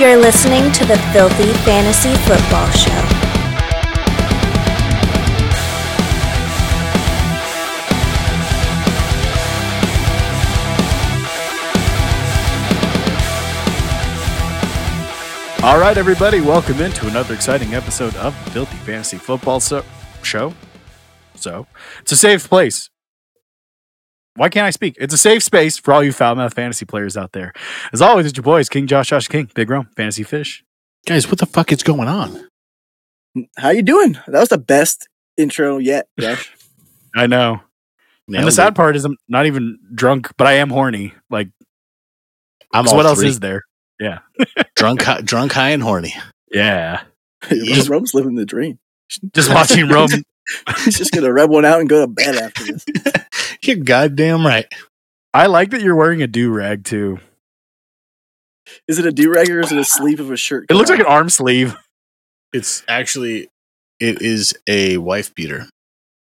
You're listening to the Filthy Fantasy Football Show. All right, everybody, welcome into another exciting episode of the Filthy Fantasy Football so- Show. So, it's a safe place. Why can't I speak? It's a safe space for all you foul mouth fantasy players out there. As always, it's your boys, King Josh, Josh King, Big Rome, Fantasy Fish. Guys, what the fuck is going on? How you doing? That was the best intro yet, Josh. I know. and the sad it. part is I'm not even drunk, but I am horny. Like, I'm 'cause all what else is there? Yeah. drunk, hi- drunk, high, and horny. Yeah. Just Rome's living the dream. Just watching Rome. He's just gonna rub one out and go to bed after this. You're goddamn right. I like that you're wearing a do rag too. Is it a do rag or is it a sleeve of a shirt? It looks like an arm sleeve. It's actually, it is a wife beater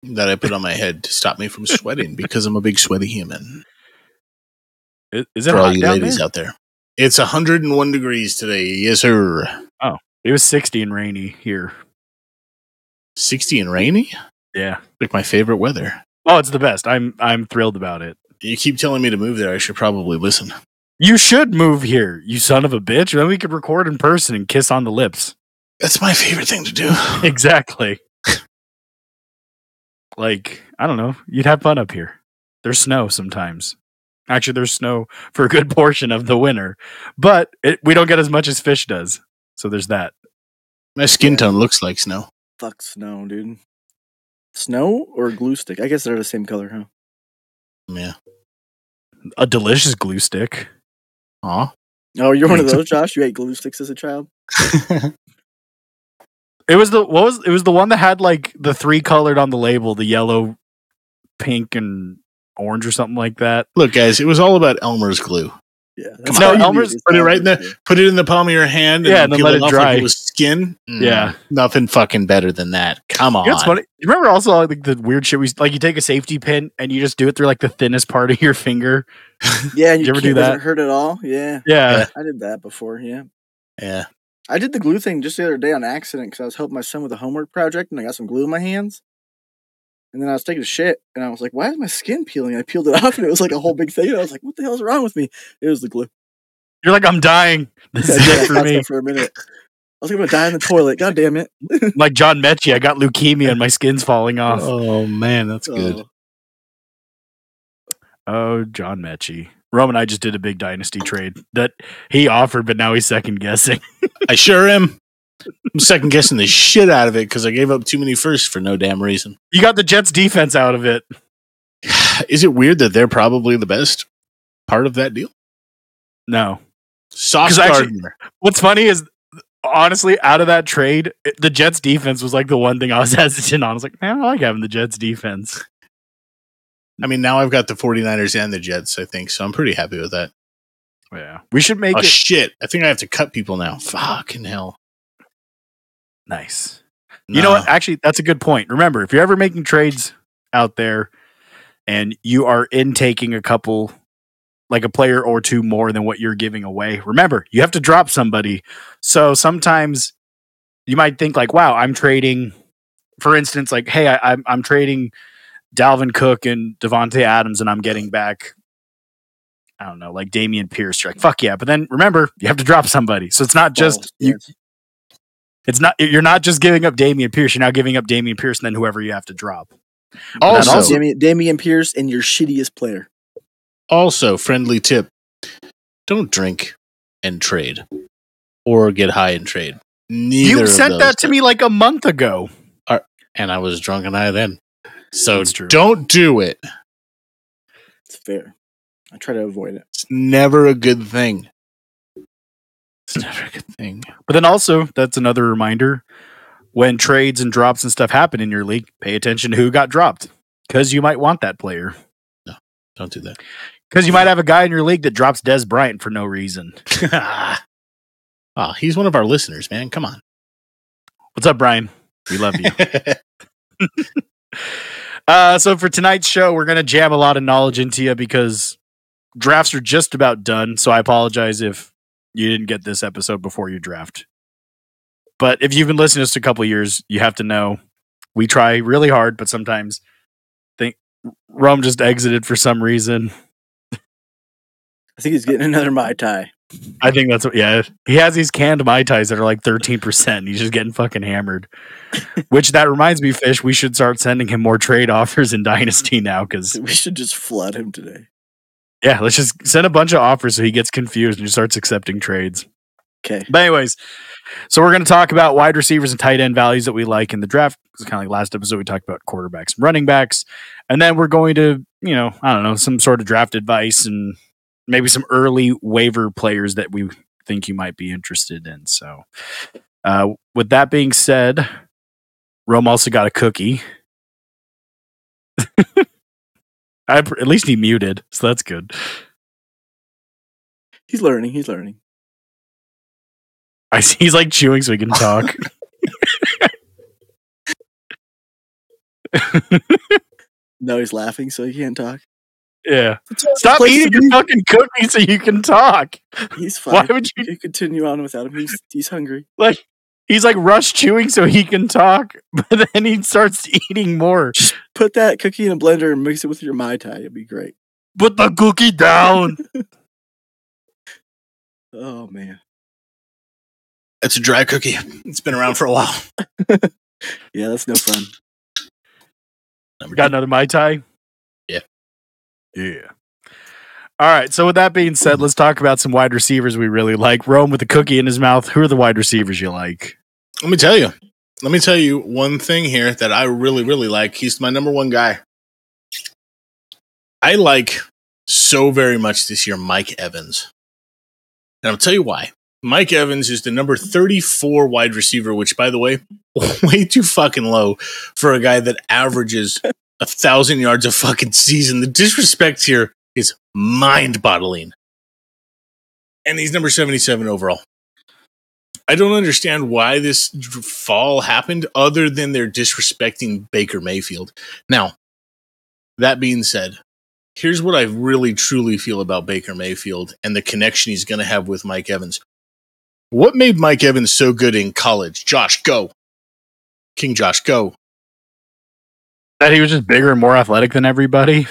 that I put on my head to stop me from sweating because I'm a big sweaty human. Is, is it For all hot you down ladies there? out there, it's 101 degrees today. Yes, sir. Oh, it was 60 and rainy here. 60 and rainy, Yeah. like my favorite weather. Oh, it's the best. I'm I'm thrilled about it. You keep telling me to move there. I should probably listen. You should move here, you son of a bitch. Then we could record in person and kiss on the lips. That's my favorite thing to do. Exactly. like, I don't know. You'd have fun up here. There's snow sometimes. Actually, there's snow for a good portion of the winter, but it, we don't get as much as fish does. So there's that. My skin tone looks like snow. Fuck snow, dude. Snow or glue stick? I guess they're the same color, huh? Yeah. A delicious glue stick. Aw. Oh, you're one of those, Josh. You ate glue sticks as a child. It was the what was it was the one that had like the three colored on the label, the yellow, pink, and orange or something like that. Look, guys, it was all about Elmer's glue. Yeah. Come all on. you Elmer's- put it right in Elmer's there. glue. Put it in the palm of your hand and, Yeah, and then let it off dry. Like it was skin. Mm, Yeah. Nothing fucking better than that. Come on. You know what's funny? You remember also like the weird shit we like you take a safety pin and you just do it through like the thinnest part of your finger. Yeah, and You you ever do can't- doesn't that? hurt at all. Yeah, Yeah. Yeah. I did that before. Yeah, Yeah. I did the glue thing just the other day on accident because I was helping my son with a homework project and I got some glue in my hands. And then I was taking a shit and I was like, "Why is my skin peeling?" I peeled it off and it was like a whole big thing. And I was like, "What the hell's wrong with me?" It was the glue. You're like, I'm dying. This I is it for me. for a minute. I was like, I'm gonna die in the toilet. God damn it! Like John Metchie, I got leukemia and my skin's falling off. Oh man, that's good. Oh, Oh, John Metchie. Rome and I just did a big dynasty trade that he offered, but now he's second guessing. I sure am. I'm second guessing the shit out of it because I gave up too many firsts for no damn reason. You got the Jets defense out of it. Is it weird that they're probably the best part of that deal? No. Sauce actually- Gardner. What's funny is honestly, out of that trade, the Jets defense was like the one thing I was hesitant on. I was like, man, I like having the Jets defense. I mean, now I've got the 49ers and the Jets, I think, so I'm pretty happy with that. Yeah. We should make Oh, it shit. I think I have to cut people now. Fucking hell. Nice. You know what? Actually, that's a good point. Remember, if you're ever making trades out there and you are intaking a couple, like a player or two more than what you're giving away, remember, you have to drop somebody. So sometimes you might think, like, wow, I'm trading, for instance, like, hey, I, I'm, I'm trading Dalvin Cook and Davante Adams and I'm getting back. I don't know, like Dameon Pierce. You're like, fuck yeah. But then remember, you have to drop somebody. So it's not just balls, you, yes. It's not you're not just giving up Dameon Pierce. You're now giving up Dameon Pierce and then whoever you have to drop. But Also, also- Damian, Dameon Pierce and your shittiest player. also, friendly tip don't drink and trade or get high and trade. Neither you sent that to me like a month ago. and I was drunk and high then. So don't do it. It's fair. I try to avoid it. It's never a good thing. It's never a good thing. But then also, that's another reminder when trades and drops and stuff happen in your league, pay attention to who got dropped because you might want that player. No, Don't do that. Because you might have a guy in your league that drops Dez Bryant for no reason. oh, he's one of our listeners, man. Come on. What's up, Brian? We love you. Uh, so for tonight's show, we're gonna jam a lot of knowledge into you because drafts are just about done. So I apologize if you didn't get this episode before you draft. But if you've been listening to us a couple years, you have to know we try really hard, but sometimes think Rome just exited for some reason. I think he's getting another Mai Tai. I think that's what, yeah. He has these canned Mai Tais that are like 13%. He's just getting fucking hammered. Which that reminds me, Fish, we should start sending him more trade offers in Dynasty now because, We should just flood him today. Yeah, let's just send a bunch of offers so he gets confused and just starts accepting trades. Okay. But, anyways, so we're going to talk about wide receivers and tight end values that we like in the draft. It's kind of like last episode, we talked about quarterbacks and running backs. And then we're going to, you know, I don't know, some sort of draft advice and maybe some early waiver players that we think you might be interested in. So, uh, with that being said, Rome also got a cookie. I, at least he muted, so that's good. He's learning. He's learning. I see he's like chewing so he can talk. No, he's laughing, so he can't talk. yeah. Stop eating your fucking cookie so you can talk. He's fine. Why would you You continue on without him. He's he's hungry. like he's like rush chewing so he can talk, but then he starts eating more. Put that cookie in a blender and mix it with your Mai Tai. It'd be great. Put the cookie down. Oh man. It's a dry cookie. It's been around for a while. Yeah, that's no fun. Number Got two. another Mai Tai? Yeah. Yeah. All right. So with that being said, let's talk about some wide receivers we really like. Rome with a cookie in his mouth. Who are the wide receivers you like? Let me tell you. Let me tell you one thing here that I really, really like. He's my number one guy. I like so very much this year Mike Evans. And I'll tell you why. Mike Evans is the number 34 wide receiver, which, by the way, way too fucking low for a guy that averages a thousand yards a fucking season. The disrespect here is mind boggling. And he's number 77 overall. I don't understand why this fall happened other than they're disrespecting Baker Mayfield. Now, that being said, here's what I really truly feel about Baker Mayfield and the connection he's going to have with Mike Evans. What made Mike Evans so good in college? Josh, go. King Josh, go. That he was just bigger and more athletic than everybody.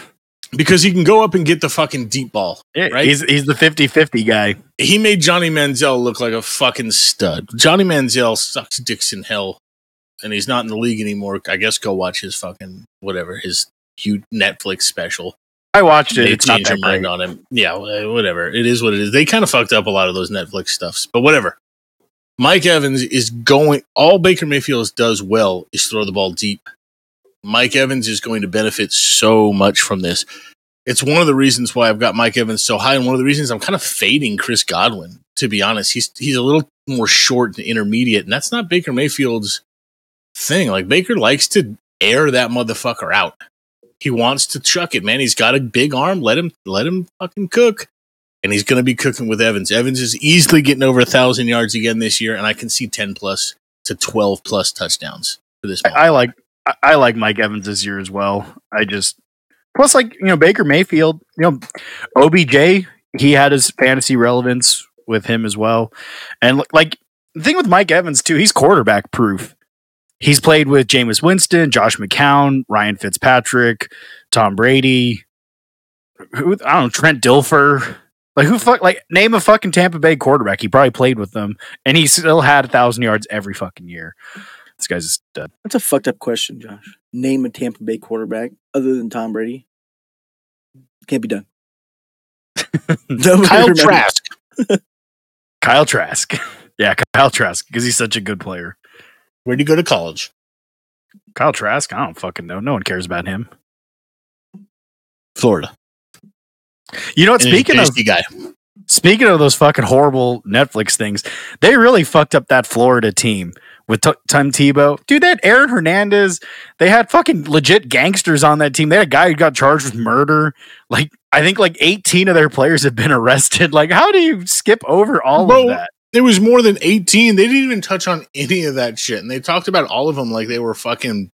Because he can go up and get the fucking deep ball. Yeah, Right? He's he's the 50-50 guy. he made Johnny Manziel look like a fucking stud. Johnny Manziel sucks dicks in hell, and he's not in the league anymore. I guess go watch his fucking whatever his huge Netflix special. I watched it. They It's not that mind great. on him. Yeah, uh, whatever. It is what it is. They kind of fucked up a lot of those Netflix stuffs, but whatever. Mike Evans is going. All Baker Mayfield does well is throw the ball deep. Mike Evans is going to benefit so much from this. It's one of the reasons why I've got Mike Evans so high, and one of the reasons I'm kind of fading Chris Godwin. To be honest, he's he's a little more short and intermediate, and that's not Baker Mayfield's thing. Like Baker likes to air that motherfucker out. He wants to chuck it, man. He's got a big arm. Let him let him fucking cook. And he's going to be cooking with Evans. Evans is easily getting over a thousand yards again this year, and I can see ten plus to twelve plus touchdowns for this. I, I like I, I like Mike Evans this year as well. I just plus like you know Baker Mayfield, you know OBJ, he had his fantasy relevance with him as well, and like the thing with Mike Evans too, he's quarterback proof. He's played with Jameis Winston, Josh McCown, Ryan Fitzpatrick, Tom Brady, who I don't know, Trent Dilfer. Like who fuck like name a fucking Tampa Bay quarterback. He probably played with them, and he still had a thousand yards every fucking year. This guy's a stud. That's a fucked up question, Josh. Name a Tampa Bay quarterback other than Tom Brady. Can't be done. Kyle. Trask. Kyle Trask. Yeah, Kyle Trask, because he's such a good player. Where'd you go to college? Kyle Trask, I don't fucking know. No one cares about him. Florida. You know what? And Speaking of guy. Speaking of those fucking horrible Netflix things, they really fucked up that Florida team with T- Tim Tebow. Dude, that Aaron Hernandez. They had fucking legit gangsters on that team. They had a guy who got charged with murder. Like I think like 18 of their players have been arrested. Like, how do you skip over all Bro, of that? There was more than 18. They didn't even touch on any of that shit. And they talked about all of them like they were fucking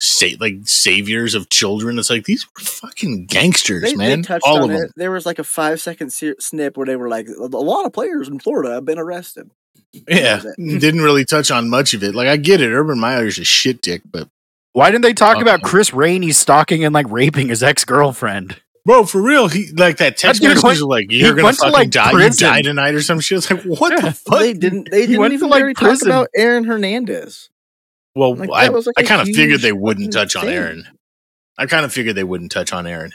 sa- like saviors of children. It's like these were fucking gangsters, They, man. they touched All on of it. them. There was like a five second se- snip where they were like, a lot of players in Florida have been arrested. Yeah, didn't really touch on much of it. Like I get it, Urban Meyer's a shit dick, but Why didn't they talk about Uh-oh. Chris Rainey stalking and like raping his ex girlfriend? bro, for real, he like that text dude message went- was like you're gonna went to, like, die, prison. you die tonight or some shit. It's like what Yeah. the fuck? They didn't. They He didn't went to, even like, really talk about Aaron Hernandez. Well, Like, I like, I a kind of figured they wouldn't fucking touch on thing. Aaron. I kind of figured they wouldn't touch on Aaron.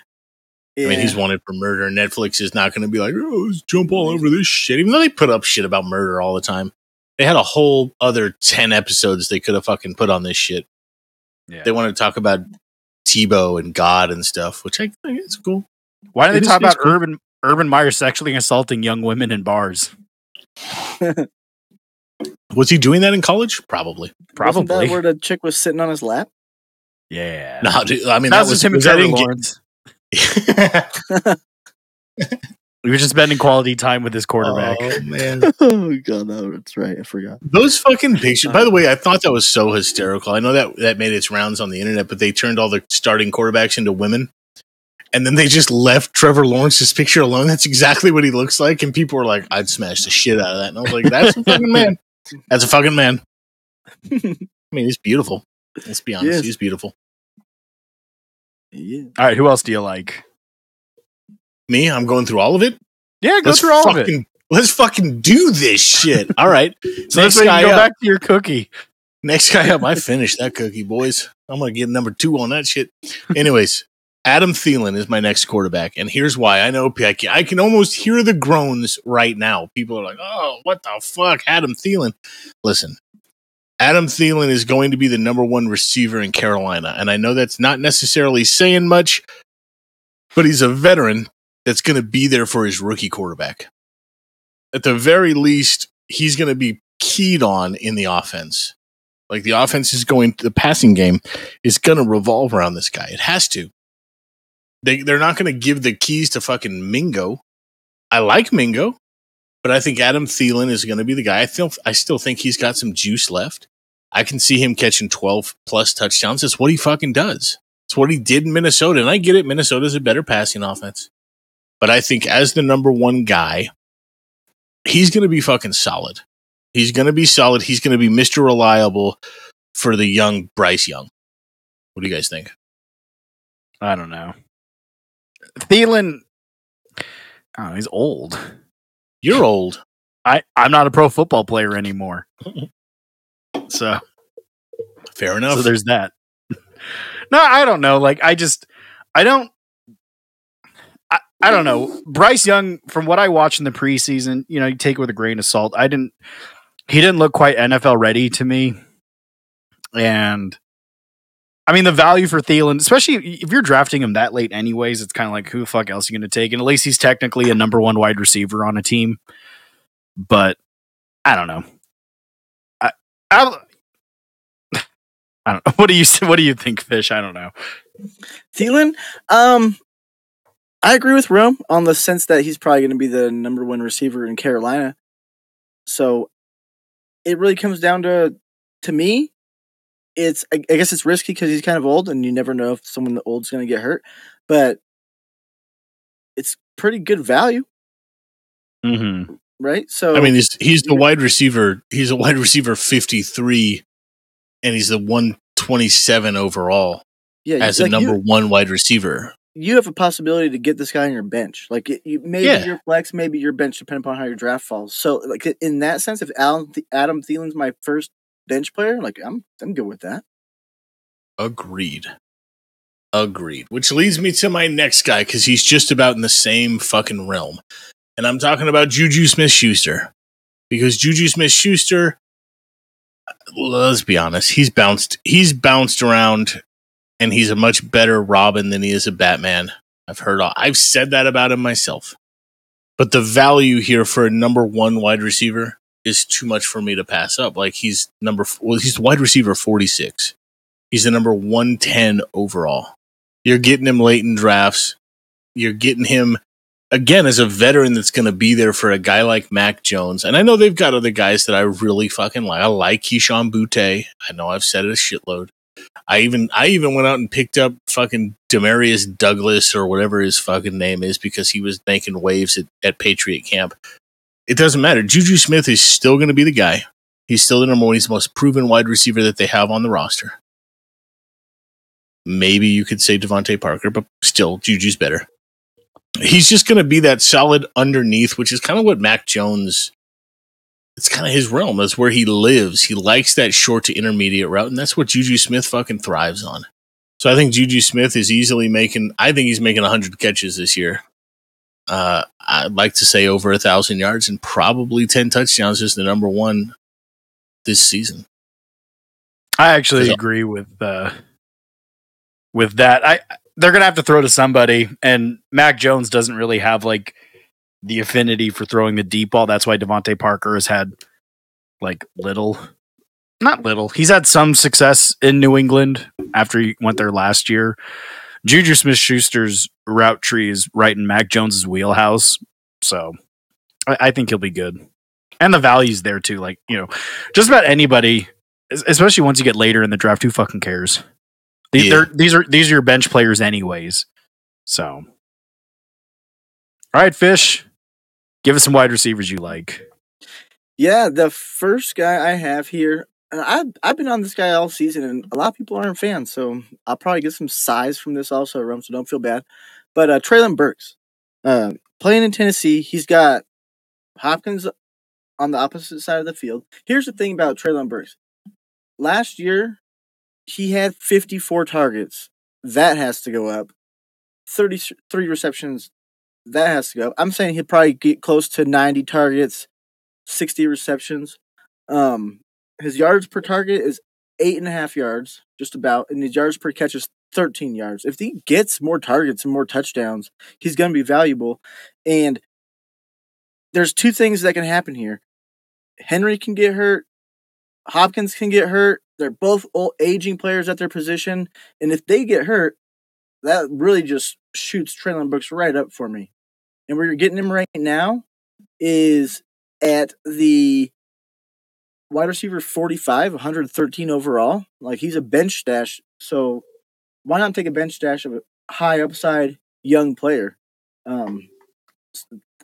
Yeah. I mean, he's wanted for murder. Netflix is not going to be like, oh, let's jump all over this shit. Even though they put up shit about murder all the time, they had a whole other ten episodes they could have fucking put on this shit. Yeah. They wanted to talk about Tebow and God and stuff, which I think is cool. Why don't they talk about cool. Urban Urban Meyer sexually assaulting young women in bars? Was he doing that in college? Probably. Probably. Wasn't Probably. that where the chick was sitting on his lap? yeah. No, dude, I mean that that, was was him and was that Trevor in ga- Lawrence. We were just spending quality time with his quarterback. Oh man, oh god, no, that's right. I forgot. those fucking pictures. By the way, I thought that was so hysterical. I know that that made its rounds on the internet, but they turned all the starting quarterbacks into women, and then they just left Trevor Lawrence's picture alone. That's exactly what he looks like, and people were like, "I'd smash the shit out of that." And I was like, "That's a fucking man. That's a fucking man." I mean, he's beautiful. Let's be honest, Yes. he's beautiful. Yeah. All right, who else do you like? Me, I'm going through all of it. Yeah, go Let's through all of it. let's fucking do this shit. All right. So next let's guy go up. back to your cookie. Next guy up. I finished that cookie, boys. I'm gonna get number two on that shit. Anyways, Adam Thielen is my next quarterback, and here's why. I know I can, I can almost hear the groans right now. People are like, "Oh, what the fuck, Adam Thielen?" Listen, Adam Thielen is going to be the number one receiver in Carolina, and I know that's not necessarily saying much, but he's a veteran that's going to be there for his rookie quarterback. At the very least, he's going to be keyed on in the offense. Like the offense is going, the passing game is going to revolve around this guy. It has to. They they're not going to give the keys to fucking Mingo. I like Mingo, but I think Adam Thielen is going to be the guy. I feel I still think he's got some juice left. I can see him catching twelve plus touchdowns. That's what he fucking does. It's what he did in Minnesota, and I get it. Minnesota's a better passing offense, but I think as the number one guy, he's going to be fucking solid. He's going to be solid. He's going to be Mr. Reliable for the young Bryce Young. What do you guys think? I don't know. Thielen, oh, he's old. You're old. I, I'm not a pro football player anymore. So, Fair enough. so there's that. no, I don't know. Like, I just, I don't, I, I don't know. Bryce Young, from what I watched in the preseason, you know, you take it with a grain of salt. I didn't, he didn't look quite NFL ready to me. And I mean, the value for Thielen, especially if you're drafting him that late, anyways, it's kind of like who the fuck else are you going to take? And at least he's technically a number one wide receiver on a team. But I don't know. I, I, I don't know. What do you what do you think, Fish? I don't know. Thielen, um, I agree with Rome on the sense that he's probably going to be the number one receiver in Carolina. So it really comes down to, to me, it's I, I guess it's risky because he's kind of old, and you never know if someone old's going to get hurt. But it's pretty good value, Mm-hmm. right? So I mean, he's he's the wide receiver. He's a wide receiver 53, and he's the 127 overall yeah, as like a number you, one wide receiver. you have a possibility to get this guy on your bench. Like it, you, maybe Yeah. your flex, maybe your bench, depending upon how your draft falls. So, like in that sense, if Alan, Adam Thielen's my first bench player, like I'm, I'm good with that. Agreed. Agreed. Which leads me to my next guy because he's just about in the same fucking realm. And I'm talking about Juju Smith Schuster. Because Juju Smith Schuster, let's be honest, he's bounced he's bounced around and he's a much better Robin than he is a Batman. I've heard all, I've said that about him myself. But the value here for a number one wide receiver is too much for me to pass up. Like he's number well, he's wide receiver 46. He's the number 110 overall. You're getting him late in drafts. You're getting him again as a veteran that's going to be there for a guy like Mac Jones. And I know they've got other guys that I really fucking like. I like Kayshon Boutte. I know I've said it a shitload. I even I even went out and picked up fucking Demarius Douglas or whatever his fucking name is because he was making waves at, at Patriot camp. It doesn't matter. Juju Smith is still going to be the guy. He's still the number one. He's the most proven wide receiver that they have on the roster. Maybe you could say DeVante Parker, but still, Juju's better. He's just going to be that solid underneath, which is kind of what Mac Jones. It's kind of his realm. That's where he lives. He likes that short to intermediate route, and that's what Juju Smith fucking thrives on. So I think Juju Smith is easily making. I think he's making hundred catches this year. Uh, I'd like to say over a thousand yards and probably ten touchdowns is the number one this season. I actually agree with uh, with that. I they're gonna have to throw to somebody, and Mac Jones doesn't really have like the affinity for throwing the deep ball. That's why DeVante Parker has had like little, not little. He's had some success in New England after he went there last year. Juju Smith Schuster's route tree is right in Mac Jones's wheelhouse, so I, I think he'll be good. And the value's there too. Like you know, just about anybody, especially once you get later in the draft, who fucking cares? These, Yeah. these are these are your bench players anyways. So, all right, fish, give us some wide receivers you like. Yeah, the first guy I have here, and I've I've been on this guy all season, and a lot of people aren't fans, so I'll probably get some size from this also, Rum. So don't feel bad. But uh, Treylon Burks, uh, playing in Tennessee, he's got Hopkins on the opposite side of the field. Here's the thing about Treylon Burks. Last year, he had 54 targets. That has to go up. 33 receptions. That has to go. I'm saying he'll probably get close to 90 targets, 60 receptions. Um, his yards per target is eight and a half yards, just about, and his yards per catch is 13 yards. If he gets more targets and more touchdowns, he's going to be valuable. And there's two things that can happen here. Henry can get hurt. Hopkins can get hurt. They're both old, aging players at their position, and if they get hurt, that really just shoots Treylon Burks right up for me. And where you're getting him right now is at the wide receiver 45, 113 overall. Like he's a bench stash, so why not take a bench stash of a high upside young player? Um,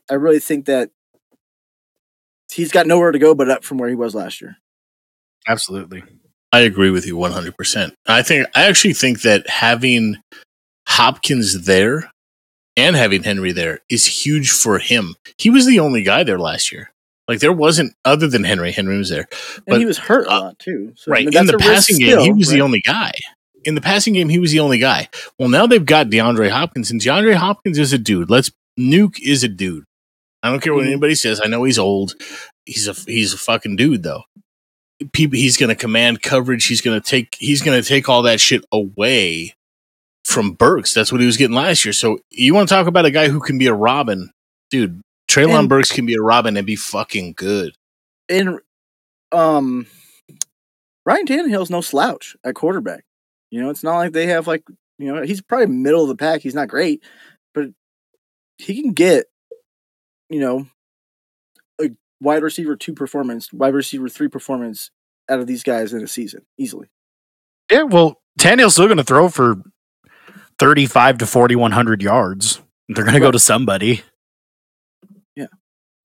I really think that he's got nowhere to go but up from where he was last year. Absolutely. I agree with you 100%. I think I actually think that having Hopkins there and having Henry there is huge for him. He was the only guy there last year. Like there wasn't other than Henry. Henry was there. And But, he was hurt a uh, lot too. So, I right. mean, In the passing game, he was the only guy. In the passing game, he was the only guy. Well, now they've got DeAndre Hopkins, and DeAndre Hopkins is a dude. Let's Nuke is a dude. I don't care what Mhm. anybody says. I know he's old. He's a he's a fucking dude though. People, he's going to command coverage. He's going to take he's going to take all that shit away from Burks. That's what he was getting last year. So you want to talk about a guy who can be a Robin, dude? Treylon And- Burks can be a Robin and be fucking good. and um Ryan Tannehill's no slouch at quarterback. You know, it's not like they have like you know, he's probably middle of the pack. He's not great, but he can get, you know, a wide receiver two performance, wide receiver three performance out of these guys in a season easily. Yeah, well, Tannehill's still going to throw for 35 to 4,100 yards. They're going to go to somebody.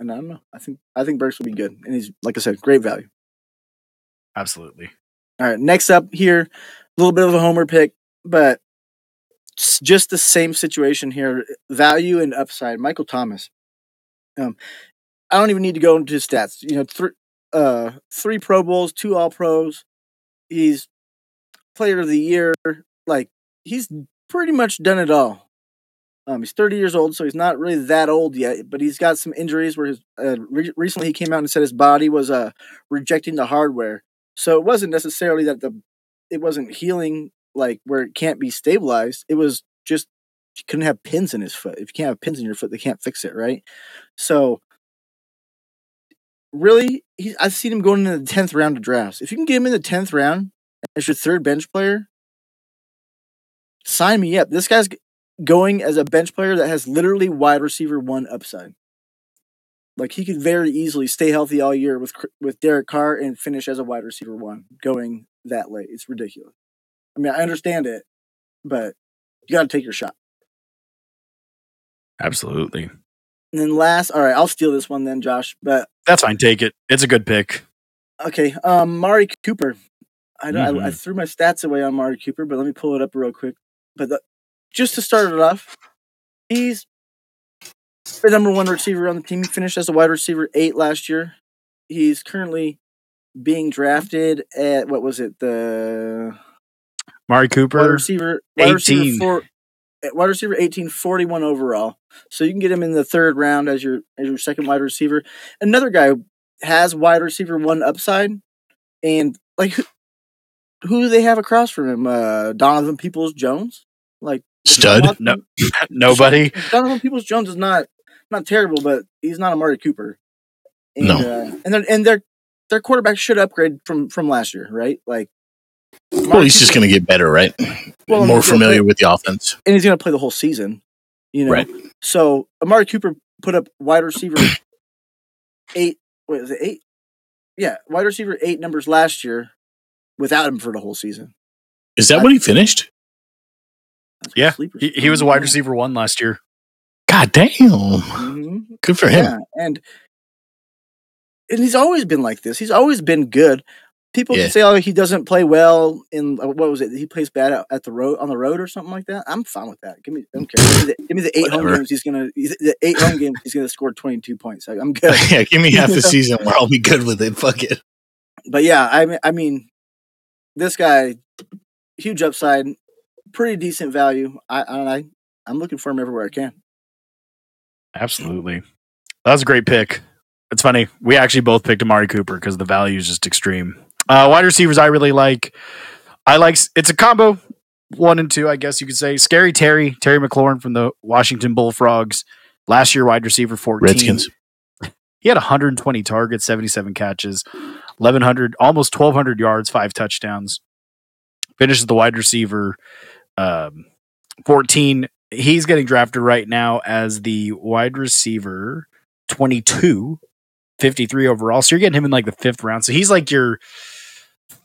And I don't know. I think I think Burks will be good, and he's like I said, great value. Absolutely. All right, next up here, a little bit of a homer pick, but just the same situation here. Value and upside. Michael Thomas. Um, I don't even need to go into his stats. You know, three, uh, three Pro Bowls, two All Pros. He's Player of the Year. Like he's pretty much done it all. Um, he's 30 years old, so he's not really that old yet. But he's got some injuries. Where his uh, re- recently he came out and said his body was uh rejecting the hardware. So it wasn't necessarily that the it wasn't healing like where it can't be stabilized. It was just he couldn't have pins in his foot. If you can't have pins in your foot, they can't fix it, right? So really, he, I've seen him going into the tenth round of drafts. If you can get him in the tenth round as your third bench player, sign me up. This guy's going as a bench player that has literally wide receiver one upside. Like he could very easily stay healthy all year with with Derek Carr and finish as a wide receiver one going that late. It's ridiculous. I mean, I understand it, but you got to take your shot. Absolutely. And then last, all right, I'll steal this one then, Josh. But That's fine. Take it. It's a good pick. okay, um, Mari Cooper. I, don't, I I Mhm. threw my stats away on Mari Cooper, but let me pull it up real quick. But the, just to start it off, he's the number one receiver on the team. He finished as a wide receiver eight last year. He's currently being drafted at what was it the Mari wide Cooper. receiver wide receiver 18. four, wide receiver 18 41 overall so you can get him in the third round as your as your second wide receiver another guy has wide receiver one upside and like who, who do they have across from him uh donovan peoples jones like Stud. No. Nobody. donovan peoples jones is not not terrible but he's not a marty cooper and, No. uh, and then and their their quarterback should upgrade from from last year right like Well, he's just going to get better, right? Well, More yeah, familiar with the offense. and he's going to play the whole season. You know, Right. so Amari Cooper put up wide receiver eight. Wait, is it eight? Yeah, wide receiver eight numbers last year without him for the whole season. Is that what he finished? That's Yeah, He, he was a wide receiver one last year. God damn. Mhm. Good for him. Yeah, and and he's always been like this. He's always been good. People Yeah. can say, "Oh, he doesn't play well in uh, what was it? He plays bad at, at the road on the road or something like that." I'm fine with that. Give me, I don't care. Give me the, give me the eight home games. He's gonna the eight home games. He's gonna score 22 points. Like, I'm good. yeah, give me half the season where I'll be good with it. Fuck it. but yeah, I mean, I mean, this guy, huge upside, pretty decent value. I, I, I I'm looking for him everywhere I can. Absolutely. That was a great pick. It's funny. We actually both picked Amari Cooper because the value is just extreme. Uh, wide receivers, I really like. I like. It's a combo, one and two, I guess you could say. Scary Terry, Terry McLaurin from the Washington Bullfrogs. Last year, wide receiver fourteen. Redskins. He had 120 targets, 77 catches, 1100, almost 1200 yards, five touchdowns. Finishes the wide receiver um, 14. He's getting drafted right now as the wide receiver 22, 53 overall. So you're getting him in like the fifth round. So he's like your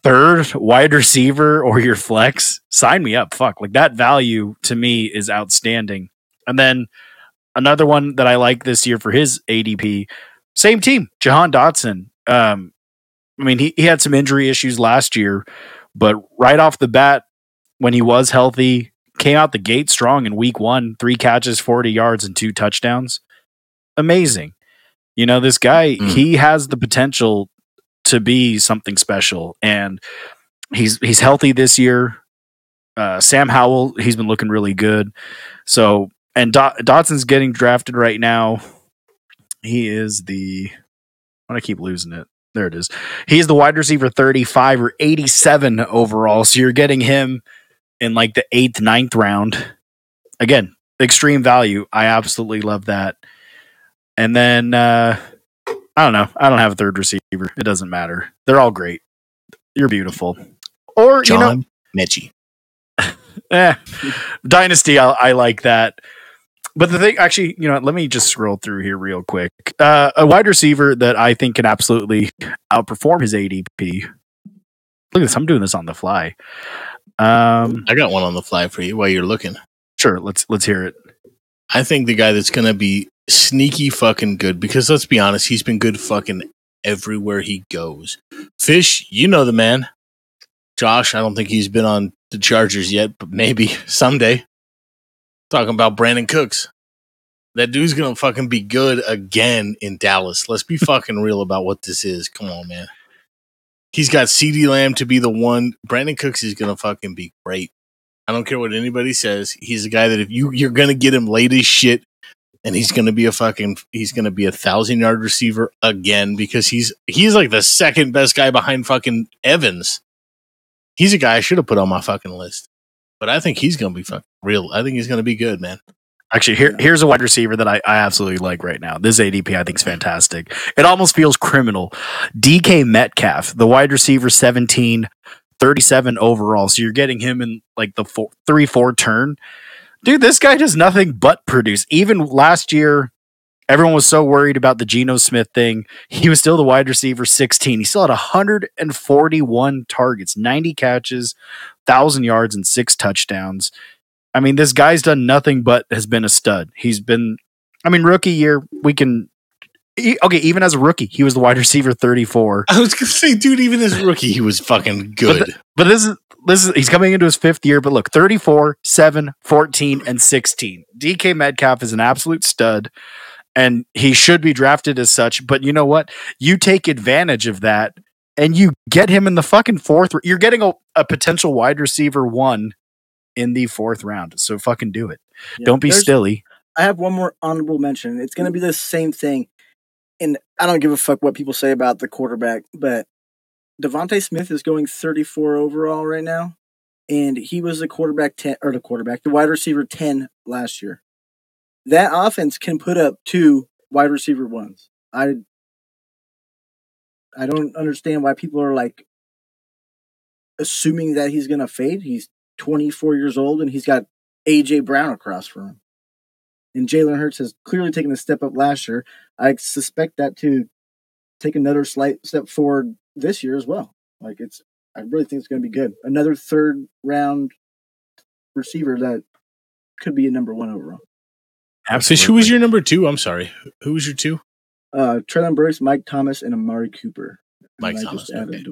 third wide receiver or your flex. Sign me up. Fuck. Like that value to me is outstanding. And then another one that I like this year for his ADP, same team, Jahan Dotson. Um, I mean, he, he had some injury issues last year, but right off the bat, when he was healthy, came out the gate strong in week one, three catches, 40 yards, and two touchdowns. Amazing. You know, this guy, Mm. he has the potential to be something special. And he's he's healthy this year. Uh, Sam Howell, he's been looking really good. So, and Dot- Dotson's getting drafted right now. He is the. I'm gonna keep losing it. There it is. He's the wide receiver 35 or 87 overall. So you're getting him in like the eighth, ninth round. Again, extreme value. I absolutely love that. And then uh I don't know. I don't have a third receiver. It doesn't matter. They're all great. You're beautiful. Or you know, John Metchie. eh, Dynasty, I, I like that. But the thing, actually, you know, let me just scroll through here real quick. Uh, a wide receiver that I think can absolutely outperform his ADP. Look at this. I'm doing this on the fly. Um, I got one on the fly for you while you're looking. sure. Let's let's hear it. I think the guy that's going to be sneaky fucking good because let's be honest, he's been good fucking everywhere he goes. Fish, you know the man. Josh, I don't think he's been on the Chargers yet, but maybe someday. Talking about Brandin Cooks. That dude's going to fucking be good again in Dallas. Let's be fucking real about what this is. Come on, man. He's got CeeDee Lamb to be the one. Brandin Cooks is going to fucking be great. I don't care what anybody says. He's a guy that if you you're gonna get him late as shit, and he's gonna be a fucking he's gonna be a thousand yard receiver again because he's he's like the second best guy behind fucking Evans. He's a guy I should have put on my fucking list, but I think he's gonna be fucking real. I think he's gonna be good, man. Actually, here, here's a wide receiver that I, I absolutely like right now. This ADP I think is fantastic. It almost feels criminal. DK Metcalf, the wide receiver, 17, 37 overall. So you're getting him in like the four turn. Dude, this guy does nothing but produce. Even last year, Everyone was so worried about the Geno Smith thing. He was still the wide receiver 16. He still had 141 targets, 90 catches, 1,000 yards, and six touchdowns. I mean, this guy's done nothing but has been a stud. He's been, I mean, rookie year, we can, e- okay, even as a rookie, he was the wide receiver 34. I was gonna say, dude, even as a rookie, he was fucking good. But this is, this is, he's coming into his fifth year, but look, 34, 7, 14, and 16. DK Metcalf is an absolute stud and he should be drafted as such. But you know what? You take advantage of that and you get him in the fucking fourth. You're getting a, a potential wide receiver one in the fourth round. So fucking do it. Yeah, Don't be stilly. I have one more honorable mention. It's going to be the same thing. And I don't give a fuck what people say about the quarterback, but DeVonta Smith is going 34 overall right now. And he was the quarterback 10, or the quarterback, the wide receiver 10 last year. That offense can put up two wide receiver ones. I I don't understand why people are like assuming that he's going to fade. He's 24 years old and he's got AJ Brown across from him and Jalen Hurts has clearly taken a step up last year. I suspect that to take another slight step forward this year as well. Like it's, I really think it's going to be good. Another third round receiver that could be a number one overall. Absolutely. who was your number two? I'm sorry. Who was your two? Uh, Treylon Burks, Mike Thomas, and Amari Cooper. Mike Thomas, okay.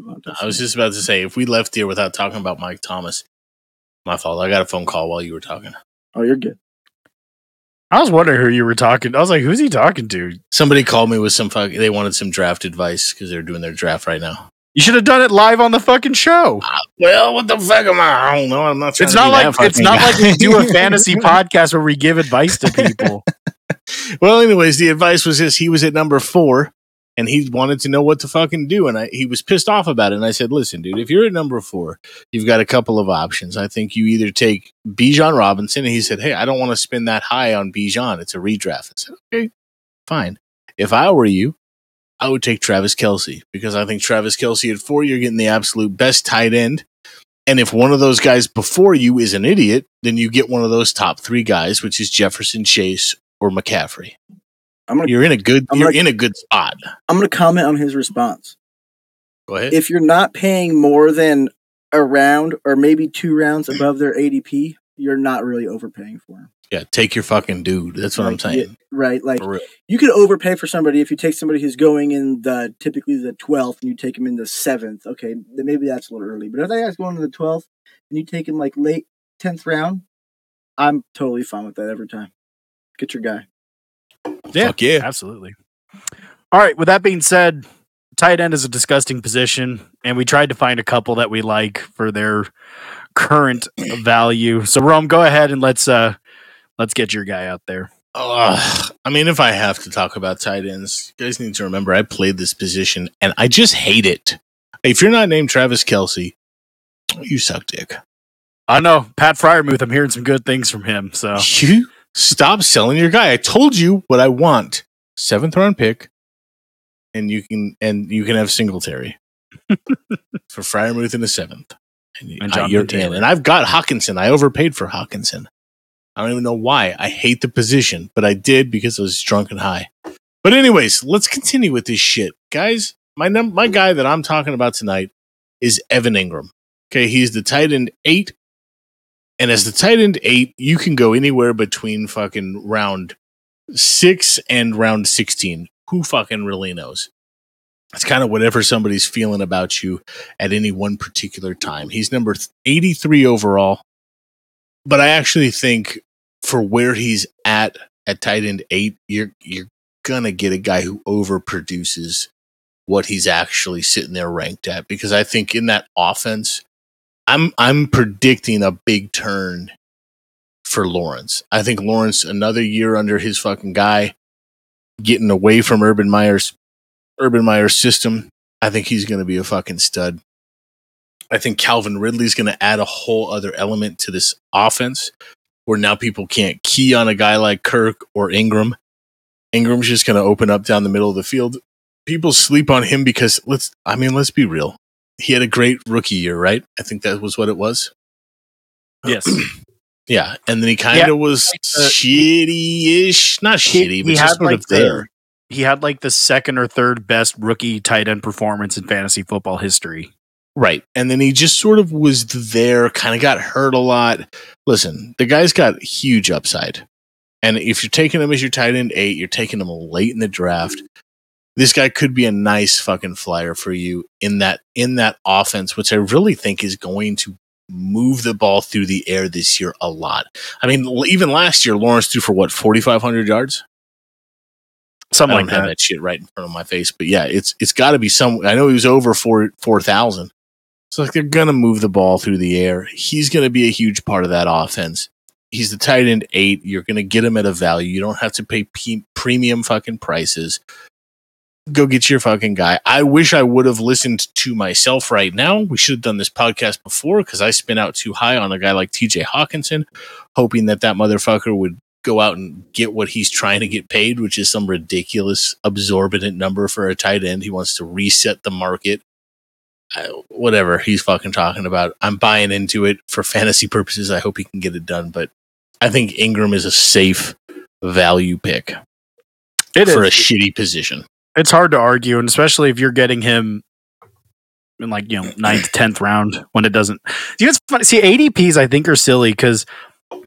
I was just about to say, if we left here without talking about Mike Thomas, my fault. I got a phone call while you were talking. Oh, you're good. I was wondering who you were talking. I was like, who's he talking to? Somebody called me with some fuck. They wanted some draft advice because they're doing their draft right now. You should have done it live on the fucking show. Ah, well, what the fuck am I? I don't know. I'm not. It's not like it's not guy. like we do a fantasy podcast where we give advice to people. well, anyways, the advice was this: he was at number four, and he wanted to know what to fucking do, and I, he was pissed off about it. And I said, "Listen, dude, if you're at number four, you've got a couple of options. I think you either take Bijan Robinson." And he said, "Hey, I don't want to spend that high on Bijan. It's a redraft." I said, "Okay, fine. If I were you." I would take Travis Kelce because I think Travis Kelce at four, you're getting the absolute best tight end. And if one of those guys before you is an idiot, then you get one of those top three guys, which is Jefferson, Chase, or McCaffrey. I'm gonna You're in a good. I'm you're gonna- in a good spot. I'm gonna comment on his response. Go ahead. If you're not paying more than a round or maybe two rounds above their ADP, you're not really overpaying for him. yeah, take your fucking dude. That's what I'm saying. yeah, right? Like you could overpay for somebody if you take somebody who's going in the typically the twelfth and you take him in the seventh. Okay, then maybe that's a little early. But if that guy's going to the twelfth and you take him like late tenth round, I'm totally fine with that every time. Get your guy. Yeah, Fuck yeah. absolutely. All right. With that being said, tight end is a disgusting position, and we tried to find a couple that we like for their current value. So, Rome, go ahead and let's uh let's get your guy out there. Ugh. I mean, if I have to talk about tight ends, you guys need to remember I played this position and I just hate it. If you're not named Travis Kelce, you suck dick. I know Pat Freiermuth. I'm hearing some good things from him. So, You stop selling your guy. I told you what I want. Seventh round pick, and you can and you can have Singletary for Freiermuth in the seventh. And, And you're in. Taylor. And I've got Hockenson. I overpaid for Hockenson. I don't even know why. I hate the position, but I did because I was drunk and high. But anyways, let's continue with this shit, guys. My num- my guy that I'm talking about tonight is Evan Engram. Okay, he's the tight end eight, and as the tight end eight, you can go anywhere between fucking round six and round sixteen. Who fucking really knows? It's kind of whatever somebody's feeling about you at any one particular time. He's number 83 overall, but I actually think for where he's at at tight end eight, you're you're gonna get a guy who overproduces what he's actually sitting there ranked at because I think in that offense, I'm I'm predicting a big turn for Lawrence. I think Lawrence another year under his fucking guy, getting away from Urban Meyer's Urban Meyer's system. I think he's going to be a fucking stud. I think Calvin Ridley's going to add a whole other element to this offense where now people can't key on a guy like Kirk or Engram. Engram's just going to open up down the middle of the field. People sleep on him because let's, I mean, let's be real. He had a great rookie year, right? I think that was what it was. yes, Yeah, and then he kind of Yeah, was uh, shitty-ish, not shitty, but he just had sort like of there. the he had like the second or third best rookie tight end performance in fantasy football history. Right. And then he just sort of was there, kind of got hurt a lot. Listen, the guy's got huge upside. And if you're taking him as your tight end eight, you're taking him late in the draft. This guy could be a nice fucking flyer for you in that in that offense, which I really think is going to move the ball through the air this year a lot. I mean, even last year, Lawrence threw for what forty five hundred yards. Something I don't have that. that shit right in front of my face, but yeah, it's it's got to be some. I know he was over four four thousand. So like they're gonna move the ball through the air. He's gonna be a huge part of that offense. He's the tight end eight. You're gonna get him at a value. You don't have to pay p- premium fucking prices. Go get your fucking guy. I wish I would have listened to myself right now. We should have done this podcast before because I spin out too high on a guy like TJ Hockenson, hoping that that motherfucker would go out and get what he's trying to get paid, which is some ridiculous, absorbent number for a tight end. He wants to reset the market. I, whatever he's fucking talking about, I'm buying into it for fantasy purposes. I hope he can get it done, but I think Engram is a safe value pick It for a shitty position. It's hard to argue, and especially if you're getting him in like you know ninth, tenth round when it doesn't. You know, it's funny. See, ADPs I think are silly because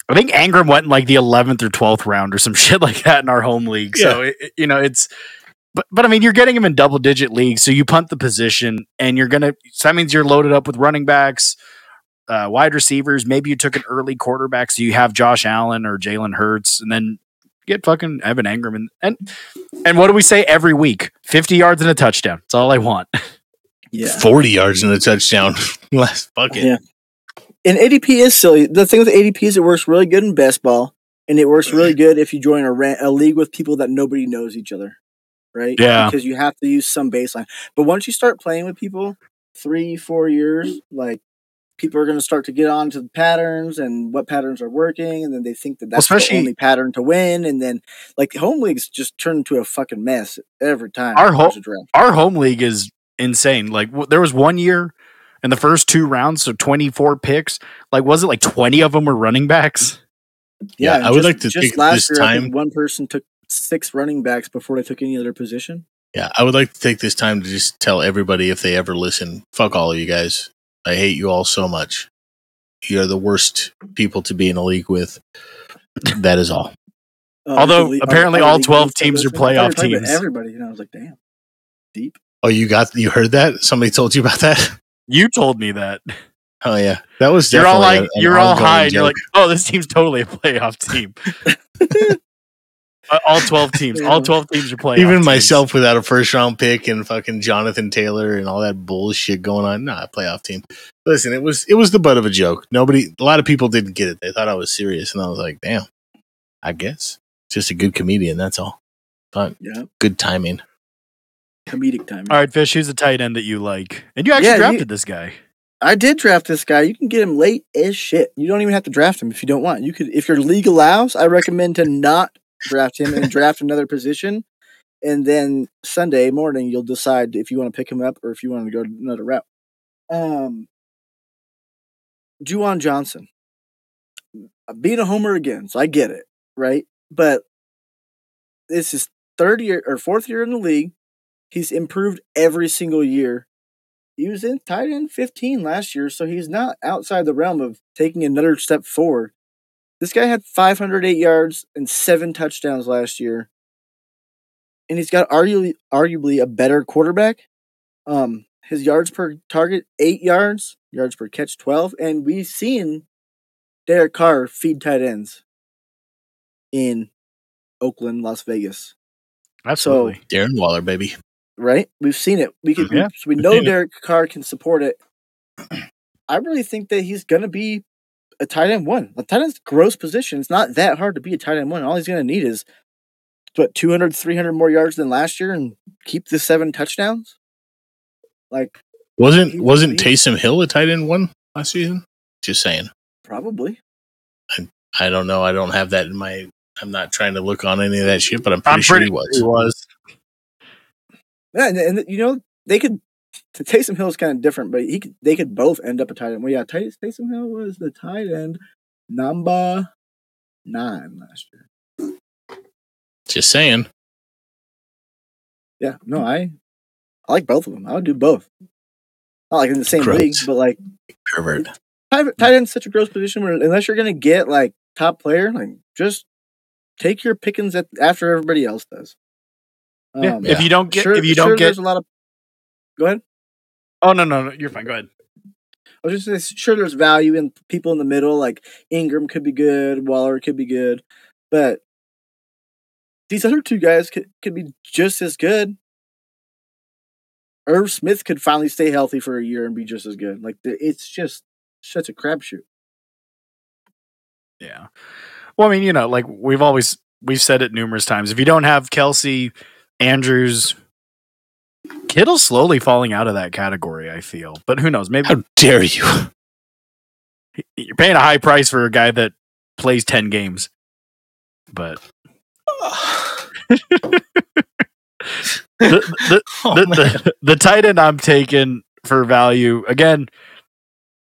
I think Engram went in like the eleventh or twelfth round or some shit like that in our home league. So it, it- you know, it's. But, but I mean, you're getting him in double digit leagues, so you punt the position, and you're gonna. So that means you're loaded up with running backs, uh, wide receivers. Maybe you took an early quarterback, so you have Josh Allen or Jalen Hurts, and then get fucking Evan Engram and and and what do we say every week? Fifty yards and a touchdown. That's all I want. Yeah. 40 yards in a touchdown. Last fuck it. Yeah. And ADP is silly. The thing with ADP is it works really good in baseball, and it works really good if you join a, ra- a league with people that nobody knows each other, right? Yeah. Because you have to use some baseline. But once you start playing with people, three, four years, like people are going to start to get on to the patterns and what patterns are working, and then they think that that's Especially- the only pattern to win, and then like home leagues just turn into a fucking mess every time. Our there's ho- Our home league is insane. Like w- there was one year in the first two rounds, so twenty four picks. Like was it like twenty of them were running backs? Yeah, and I would like to just take last this year, I think time- one person took six running backs before they took any other position. Yeah, I would like to take this time to just tell everybody if they ever listen, fuck all of you guys. I hate you all so much. You're the worst people to be in a league with. That is all. Uh, Although, the apparently all 12 teams are this. I thought you were playoff teams. Everybody, you know, I was like, damn, deep. Oh, you got you heard that? Somebody told you about that? You told me that. Oh yeah, that was. You're all like a- you're all ongoing high and you're like, oh, this team's totally a playoff team. Uh, all twelve teams. All twelve teams are playing. even teams. myself without a first round pick and fucking Jonathan Taylor and all that bullshit going on. not Nah, playoff team. Listen, it was it was the butt of a joke. Nobody, a lot of people didn't get it. They thought I was serious, and I was like, damn. I guess just a good comedian. That's all. But Yeah, good timing. comedic timing. All right, Fish, who's the tight end that you like? And you actually Yeah, you- drafted this guy. I did draft this guy. You can get him late as shit. You don't even have to draft him if you don't want. You could, if your league allows. I recommend to not draft him and draft another position, and then Sunday morning you'll decide if you want to pick him up or if you want to go another route. Um, Juwan Johnson, being a homer again, so I get it, right? But this is third year or fourth year in the league. He's improved every single year he was in tight end 15 last year, so he's not outside the realm of taking another step forward. This guy had 508 yards and seven touchdowns last year, and he's got arguably arguably a better quarterback. Um, his yards per target eight yards, yards per catch 12, and we've seen Derek Carr feed tight ends in Oakland, Las Vegas Absolutely. Darren Waller, baby. right? We've seen it. We could, Yeah, we, we we've know seen it. Derek Carr can support it. I really think that he's going to be a tight end one. A tight end's gross position. It's not that hard to be a tight end one. All he's going to need is what 200, 300 more yards than last year and keep the seven touchdowns. Like Wasn't wasn't he- Taysom Hill a tight end one last season? Just saying. probably. I I don't know. I don't have that in my. I'm not trying to look on any of that shit, but I'm pretty, I'm sure he was. He was. Yeah, and, and you know they could. To Taysom Hill is kind of different, but he could. They could both end up a tight end. Well, yeah, Tay- Taysom Hill was the tight end number nine last year. Just saying. Yeah, no, I I like both of them. I would do both. Not like in the same Gross. league, but like Pervert. tight tight end's such a gross position where unless you're gonna get like top player, like just take your pickings at, after everybody else does. Yeah. Um, If you don't get, sure- if you don't get, there's a lot of. Go ahead. Oh no, no, no, you're fine. Go ahead. I was just sure there's value in people in the middle, like Engram could be good, Waller could be good, but these other two guys could, could be just as good. Irv Smith could finally stay healthy for a year and be just as good. Like the- it's just such a crapshoot. Yeah. Well, I mean, you know, like we've always we've said it numerous times. If you don't have Kelce, Andrews, Kittle's slowly falling out of that category. I feel, but who knows? Maybe How dare you? you're paying a high price for a guy that plays ten games. But the, the, Oh, the, the, the tight end I'm taking for value again.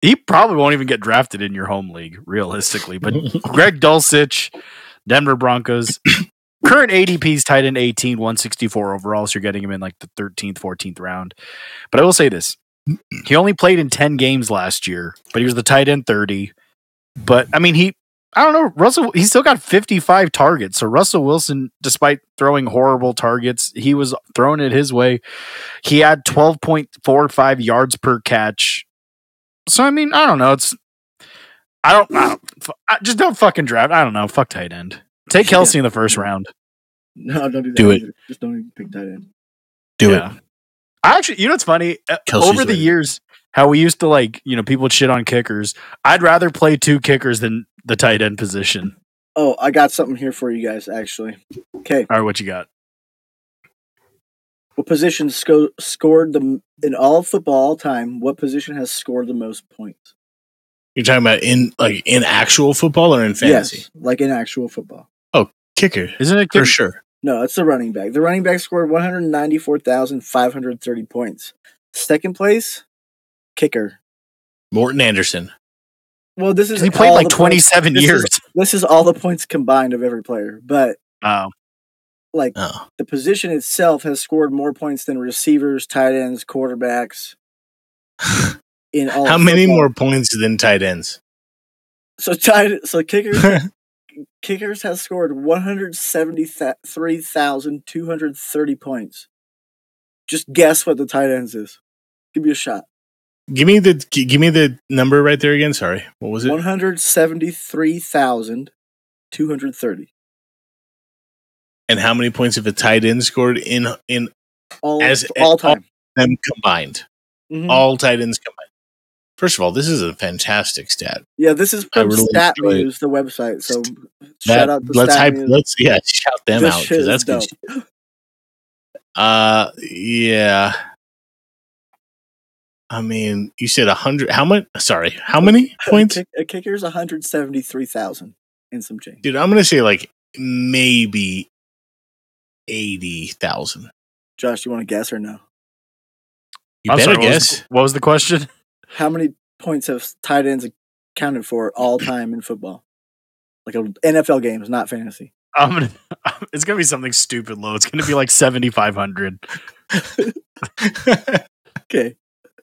He probably won't even get drafted in your home league, realistically. But Greg Dulcich, Denver Broncos, current ADP's tight end 18, 164 overall. So you're getting him in like the 13th, 14th round. But I will say this he only played in 10 games last year, but he was the tight end 30. But I mean, he, I don't know, Russell, he still got 55 targets. So Russell Wilson, despite throwing horrible targets, he was throwing it his way. He had 12.45 yards per catch. So, I mean, I don't know. It's, I don't, I don't I, just don't fucking draft. I don't know. Fuck tight end. Take Yeah. Kelce in the first round. No, don't do that. Do it. Just don't even pick tight end. Do Yeah. I actually, you know, what's funny. Uh, Kelce's Over the ready. years, how we used to like, you know, people would shit on kickers. I'd rather play two kickers than the tight end position. Oh, I got something here for you guys, actually. Okay. All right, what you got? What position sco- scored the in all of football all time? What position has scored the most points? You're talking about in like in actual football or in fantasy? Yes, like in actual football. Kicker. Isn't it For sure. No, it's the running back. The running back scored 194,530 points. Second place, kicker. Morten Andersen. Well, this is He played like the points- 27 this is- years. This is all the points combined of every player, but Oh, like Oh. the position itself has scored more points than receivers, tight ends, quarterbacks. In all, How many football. more points than tight ends? So tight, so kickers, kickers has scored one hundred seventy three thousand two hundred thirty points. Just guess what the tight ends is. Give me a shot. give me the g- give me the number right there again. Sorry. What was it? One hundred seventy three thousand two hundred thirty. And how many points have a tight end scored in in All As- all time. them combined? Mhm. All tight ends combined. First of all, this is a fantastic stat. Yeah, this is from really Stat. News, the website. So That, shout out to let's Stat hype. News. Let's yeah, shout them This out because is that's good. Uh, yeah. I mean, you said a hundred. How much? Sorry, how many points? Kick- A kicker's one hundred seventy three thousand and some change. Dude, I'm gonna say like maybe eighty thousand. Josh, do you want to guess or no? You I'm better sorry, what was- guess. What was the question? How many points have tight ends accounted for all time in football? Like a NFL games, not fantasy. I'm gonna. It's gonna be something stupid low. It's gonna be like 7,500. Okay.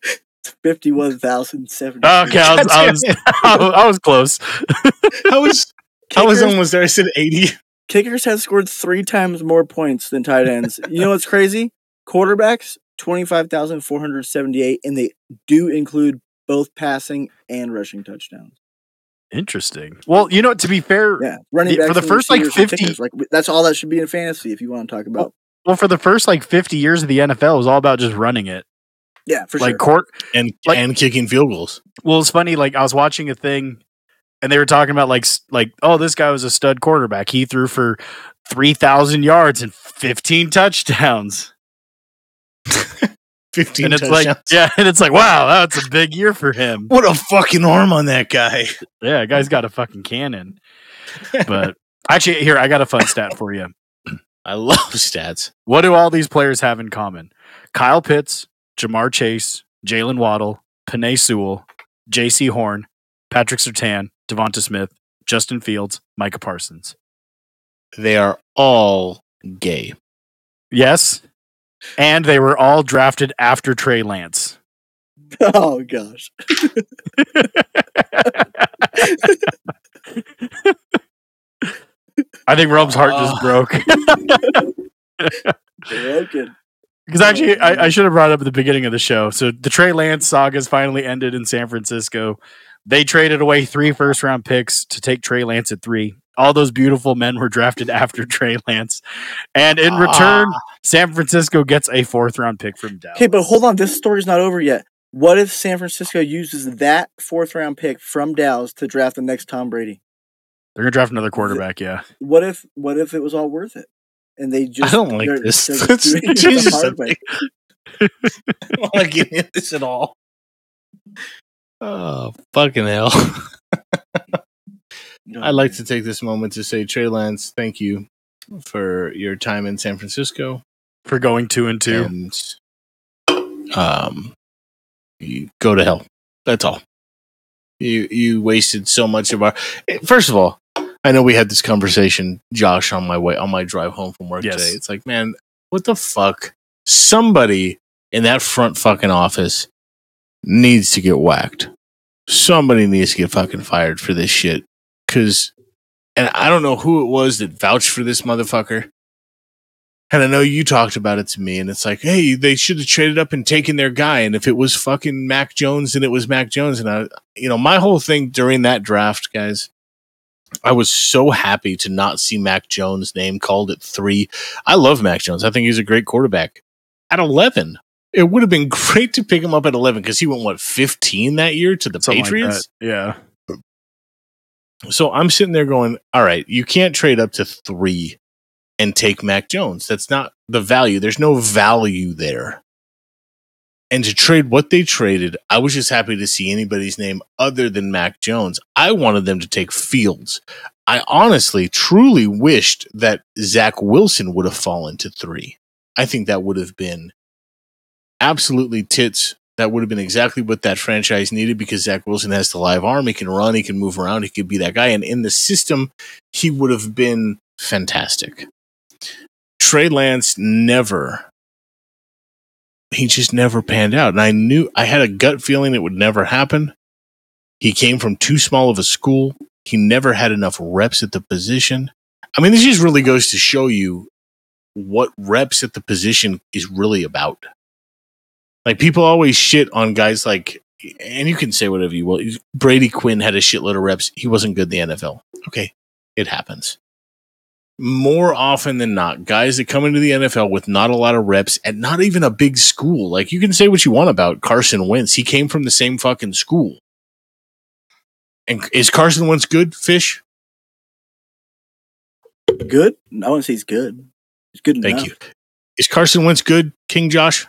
It's 51,070. Okay, I was, I was, I was, I was close. I was I was almost there. I said eighty. kickers have scored three times more points than tight ends. you know what's crazy? Quarterbacks, 25,478, and they do include both passing and rushing touchdowns. Interesting. Well, you know, to be fair, Yeah. Running Yeah, backs for the first, like, 50 kickers, Like, that's all that should be in fantasy if you want to talk about. well, for the first like 50 years of the NFL, it was all about just running it. Yeah, for like sure. court. and Like- and kicking field goals. Well, it's funny. Like I was watching a thing, and they were talking about like like oh, this guy was a stud quarterback. He threw for 3,000 yards and 15 touchdowns. Fifteen and it's touchdowns. like yeah, and it's like wow, that's a big year for him. what a fucking arm on that guy. Yeah, guy's got a fucking cannon. But actually, here I got a fun stat for you. I love stats. What do all these players have in common? Kyle Pitts, Ja'Marr Chase, Jaylen Waddle, Penei Sewell, Jaycee Horn, Patrick Surtain, DeVonta Smith, Justin Fields, Micah Parsons. They are all gay. Yes. And they were all drafted after Trey Lance. Oh gosh. I think Rome's heart just Ah. broke. Broken. Because actually, I, I should have brought up at the beginning of the show. So the Trey Lance saga saga's finally ended in San Francisco. They traded away three first round picks to take Trey Lance at three. All those beautiful men were drafted after Trey Lance. And in return, Ah. San Francisco gets a fourth round pick from Dallas. Okay, but hold on. This story's not over yet. What if San Francisco uses that fourth round pick from Dallas to draft the next Tom Brady? They're going to draft another quarterback, yeah. What if what if it was all worth it? And they just I don't like they're- this. they're Let's doing it the hard way. I don't want to get into this at all. Oh, fucking hell. I'd like to take this moment to say, Trey Lance, thank you for your time in San Francisco. For going two and two. And um, you go to hell. That's all. You you wasted so much of our. eh, First of all, I know we had this conversation, Josh, on my way on my drive home from work Yes. today. It's like, man, what the fuck? Somebody in that front fucking office needs to get whacked. Somebody needs to get fucking fired for this shit. Cause, and I don't know who it was that vouched for this motherfucker. And I know you talked about it to me, and it's like, hey, they should have traded up and taken their guy. And if it was fucking Mac Jones, then it was Mac Jones. And I, you know, my whole thing during that draft, guys, I was so happy to not see Mac Jones' name called at three. I love Mac Jones. I think he's a great quarterback. At 11, it would have been great to pick him up at 11 because he went, what, 15 that year to the Something Patriots? that. yeah. So I'm sitting there going, all right, you can't trade up to three and take Mac Jones. That's not the value. There's no value there. And to trade what they traded, I was just happy to see anybody's name other than Mac Jones. I wanted them to take Fields. I honestly, truly wished that Zach Wilson would have fallen to three. I think that would have been absolutely tits. That would have been exactly what that franchise needed because Zach Wilson has the live arm. He can run, he can move around, he could be that guy. And in the system, he would have been fantastic. Trey Lance never, he just never panned out. And I knew, I had a gut feeling it would never happen. He came from too small of a school. He never had enough reps at the position. I mean, this just really goes to show you what reps at the position is really about. Like people always shit on guys like, and you can say whatever you will. Brady Quinn had a shitload of reps. He wasn't good in the NFL. Okay, it happens. More often than not, guys that come into the NFL with not a lot of reps and not even a big school. Like you can say what you want about Carson Wentz. He came from the same fucking school. And is Carson Wentz good, Fish? Good? I wouldn't say he's good. He's good Thank enough. you. Is Carson Wentz good, King Josh?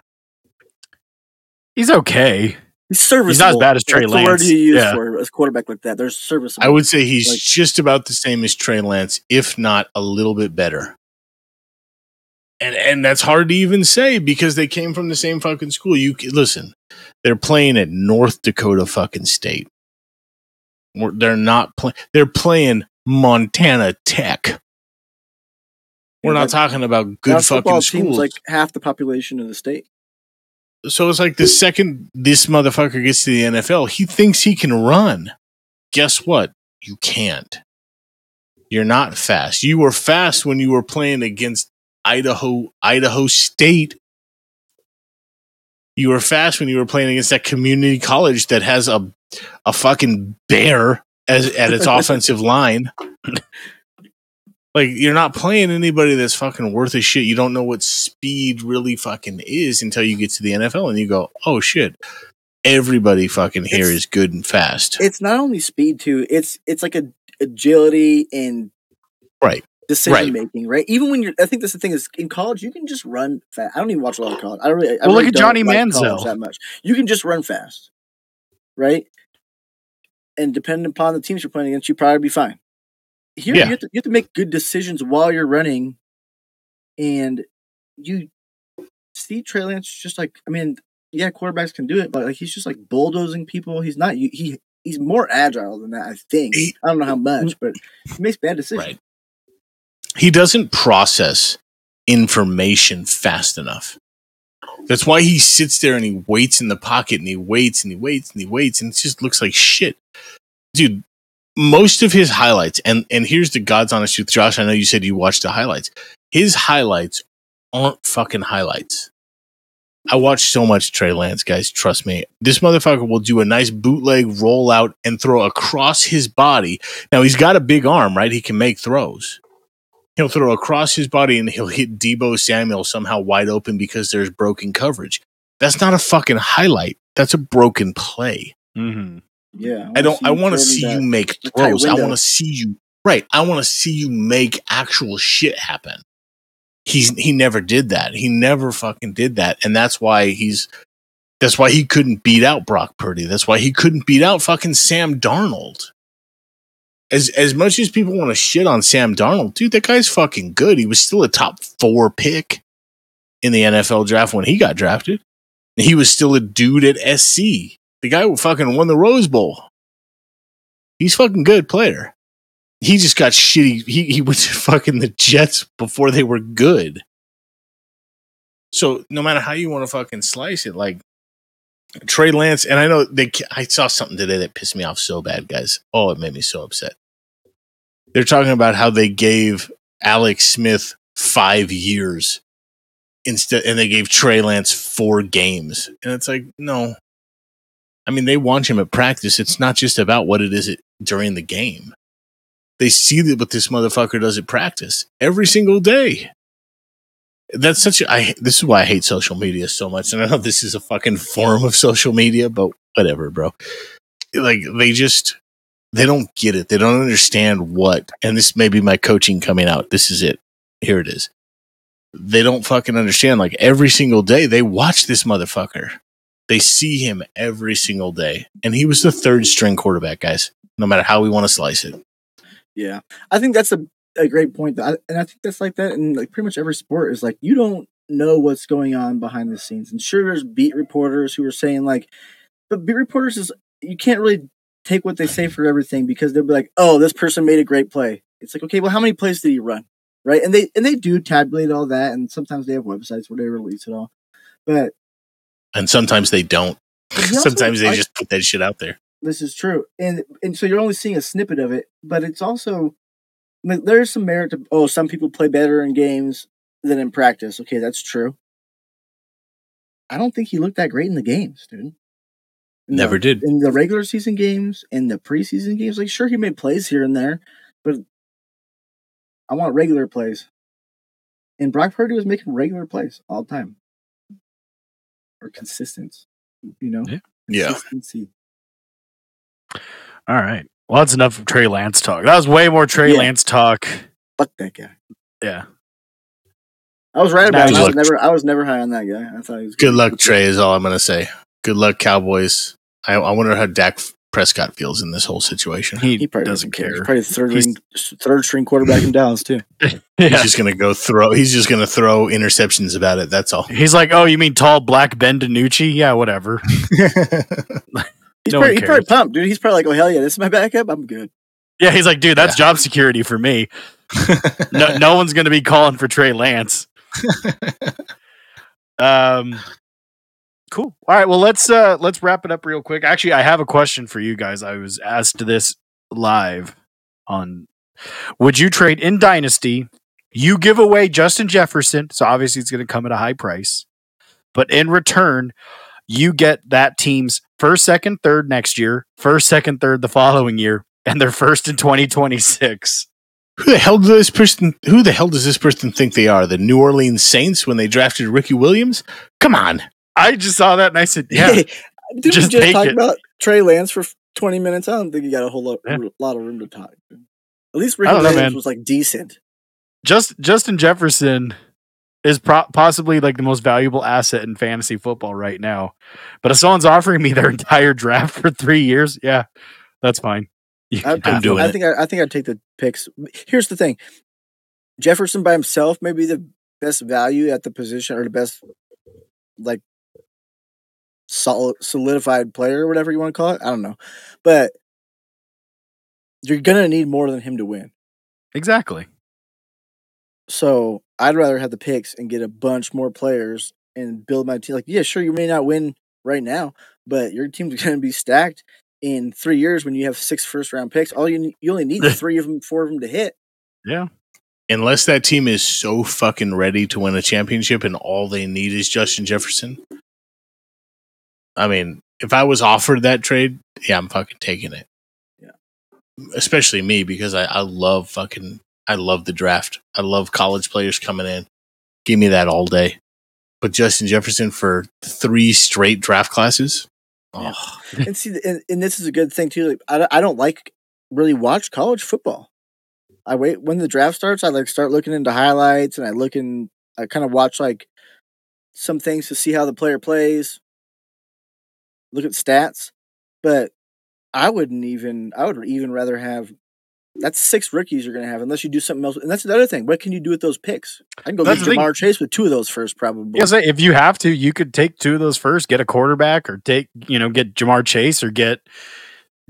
He's okay. He's serviceable. He's not as bad as Trey That's the word you use Yeah. for a quarterback like that. They're serviceable. I would say he's Like- just about the same as Trey Lance, if not a little bit better. And and that's hard to even say because they came from the same fucking school. You listen, they're playing at North Dakota fucking State. They're not playing. They're playing Montana Tech. We're Yeah, not that- talking about good fucking schools. like half the population of the state. So it's like the second this motherfucker gets to the NFL, he thinks he can run. Guess what? You can't. You're not fast. You were fast when you were playing against Idaho, Idaho State. You were fast when you were playing against that community college that has a a fucking bear as at its offensive line. Like you're not playing anybody that's fucking worth a shit. You don't know what speed really fucking is until you get to the NFL and you go, "Oh shit. Everybody fucking here It's- is good and fast." It's not only speed too. It's it's like a agility and Right. decision making. Right. Even when you're, I think that's the thing is in college you can just run fast. I don't even watch a lot of college. I don't really. I Well, look at Johnny like Manziel. that much. You can just run fast. Right. And depending upon the teams you're playing against, you probably be fine. Here Yeah. you, have to, you have to make good decisions while you're running, and you see Trey Lance just like I mean, yeah, quarterbacks can do it, but like he's just like bulldozing people. He's not. He he's more agile than that. I think. I don't know how much, but he makes bad decisions. Right. He doesn't process information fast enough. That's why he sits there and he waits in the pocket and he waits and he waits and he waits and it just looks like shit. Dude, most of his highlights, and and here's the God's honest truth, Josh. I know you said you watched the highlights. His highlights aren't fucking highlights. I watch so much Trey Lance, guys. Trust me. This motherfucker will do a nice bootleg rollout and throw across his body. Now he's got a big arm, right? He can make throws. He'll throw across his body and he'll hit Deebo Samuel somehow wide open because there's broken coverage. That's not a fucking highlight. That's a broken play. Mm-hmm. Yeah, I don't. I want to see you make throws. I want to see you right. I want to see you make actual shit happen. He's he never did that. He never fucking did that, and that's why he's. That's why he couldn't beat out Brock Purdy. That's why he couldn't beat out fucking Sam Darnold. As as much as people want to shit on Sam Darnold, dude, that guy's fucking good. He was still a top four pick in the NFL draft when he got drafted. He was still a dude at SC. The guy who fucking won the Rose Bowl. He's fucking good player. He just got shitty. He he went to fucking the Jets before they were good. So no matter how you want to fucking slice it, like Trey Lance, and I know they. I saw something today that pissed me off so bad, guys. Oh, it made me so upset. They're talking about how they gave Alex Smith five years instead, and they gave Trey Lance four games, and it's like no. I mean, they watch him at practice. It's not just about what it is during the game. They see that what this motherfucker does at practice every single day. That's such a. I, this is why I hate social media so much. And I know this is a fucking form of social media, but whatever, bro. Like, they just, they don't get it. They don't understand what, and this may be my coaching coming out. This is it. Here it is. They don't fucking understand. Like, every single day, they watch this motherfucker. They see him every single day. And he was the third string quarterback, guys, no matter how we want to slice it. Yeah, I think that's a, a great point. I, and I think that's like that in like pretty much every sport. Is like you don't know what's going on behind the scenes, and sure, there's beat reporters who are saying like, but beat reporters is you can't really take what they say for everything because they'll be like, oh, this person made a great play. It's like, okay, well, how many plays did he run? Right, and they and they do tabulate all that, and sometimes they have websites where they release it all, but And sometimes they don't. But he also, sometimes they like- just put that shit out there. this is true. And and so you're only seeing a snippet of it but it's also like, there's some merit to oh some people play better in games than in practice. Okay that's true. I don't think he looked that great in the games dude. In Never the, did. in the regular season games in the preseason games. Like sure he made plays here and there but i want regular plays. And brock purdy was making regular plays all the time or consistent you know Yeah. Yeah. Consistency. All right. Well, that's enough of Trey Lance talk. That was way more Trey Yeah. Lance talk. fuck that guy Yeah. I was right about him. good I was never I was never high on that guy. I thought he was Good luck, Trey, is all I'm going to say. Good luck, Cowboys. I, I wonder how Dak Prescott feels in this whole situation. He, He probably doesn't care. He's probably the third He's- ring, third string quarterback in Dallas too. He's just going to go throw. He's just going to throw interceptions about it. That's all. He's like, oh, you mean tall black Ben DiNucci? Yeah, whatever. He's, No probably, he's probably pumped, dude. He's probably like, oh hell yeah, this is my backup. I'm good. Yeah, he's like, dude, that's job security for me. No, no one's going to be calling for Trey Lance. Um, cool. All right. Well, let's uh let's wrap it up real quick. Actually, I have a question for you guys. I was asked this live on. Would you trade in Dynasty? You give away Justin Jefferson, so obviously it's going to come at a high price, but in return, you get that team's first, second, third next year, first, second, third the following year, and their first in 2026. who the hell does this person? Who the hell does this person think they are? The New Orleans Saints when they drafted Ricky Williams? Come on. I just saw that and I said, yeah, Did we just talk it. about Trey Lance for 20 minutes? I don't think you got a whole lot, Yeah. lot of room to talk. At least Ricky don't know, was like decent. just Justin Jefferson is pro- possibly like the most valuable asset in fantasy football right now. But if someone's offering me their entire draft for three years, yeah, that's fine. I, have doing I it. think I, I think I'd take the picks. Here's the thing: Jefferson by himself may be the best value at the position or the best like solid, solidified player or whatever you want to call it. I don't know, but you're gonna need more than him to win. Exactly. So I'd rather have the picks and get a bunch more players and build my team. Like, yeah, sure, you may not win right now, but your team's going to be stacked in three years when you have six first round picks. All you you only need three of them, four of them to hit. Yeah. Unless that team is so fucking ready to win a championship and all they need is Justin Jefferson. I mean, if I was offered that trade, yeah, I'm fucking taking it. Yeah. Especially me because I, I love fucking I love the draft. I love college players coming in. Give me that all day. But Justin Jefferson for three straight draft classes. Oh. Yeah. Oh, and see, and, and this is a good thing too. Like, I, I don't like really watch college football. I wait when the draft starts. I like start looking into highlights and I look in. I kind of watch like some things to see how the player plays. Look at stats, but I wouldn't even. I would even rather have. That's six rookies you're going to have unless you do something else. And that's the other thing. What can you do with those picks? I can go That's get. Ja'Marr Chase with two of those first, probably. Yeah, if you have to, you could take two of those first, get a quarterback, or take you know get Ja'Marr Chase or get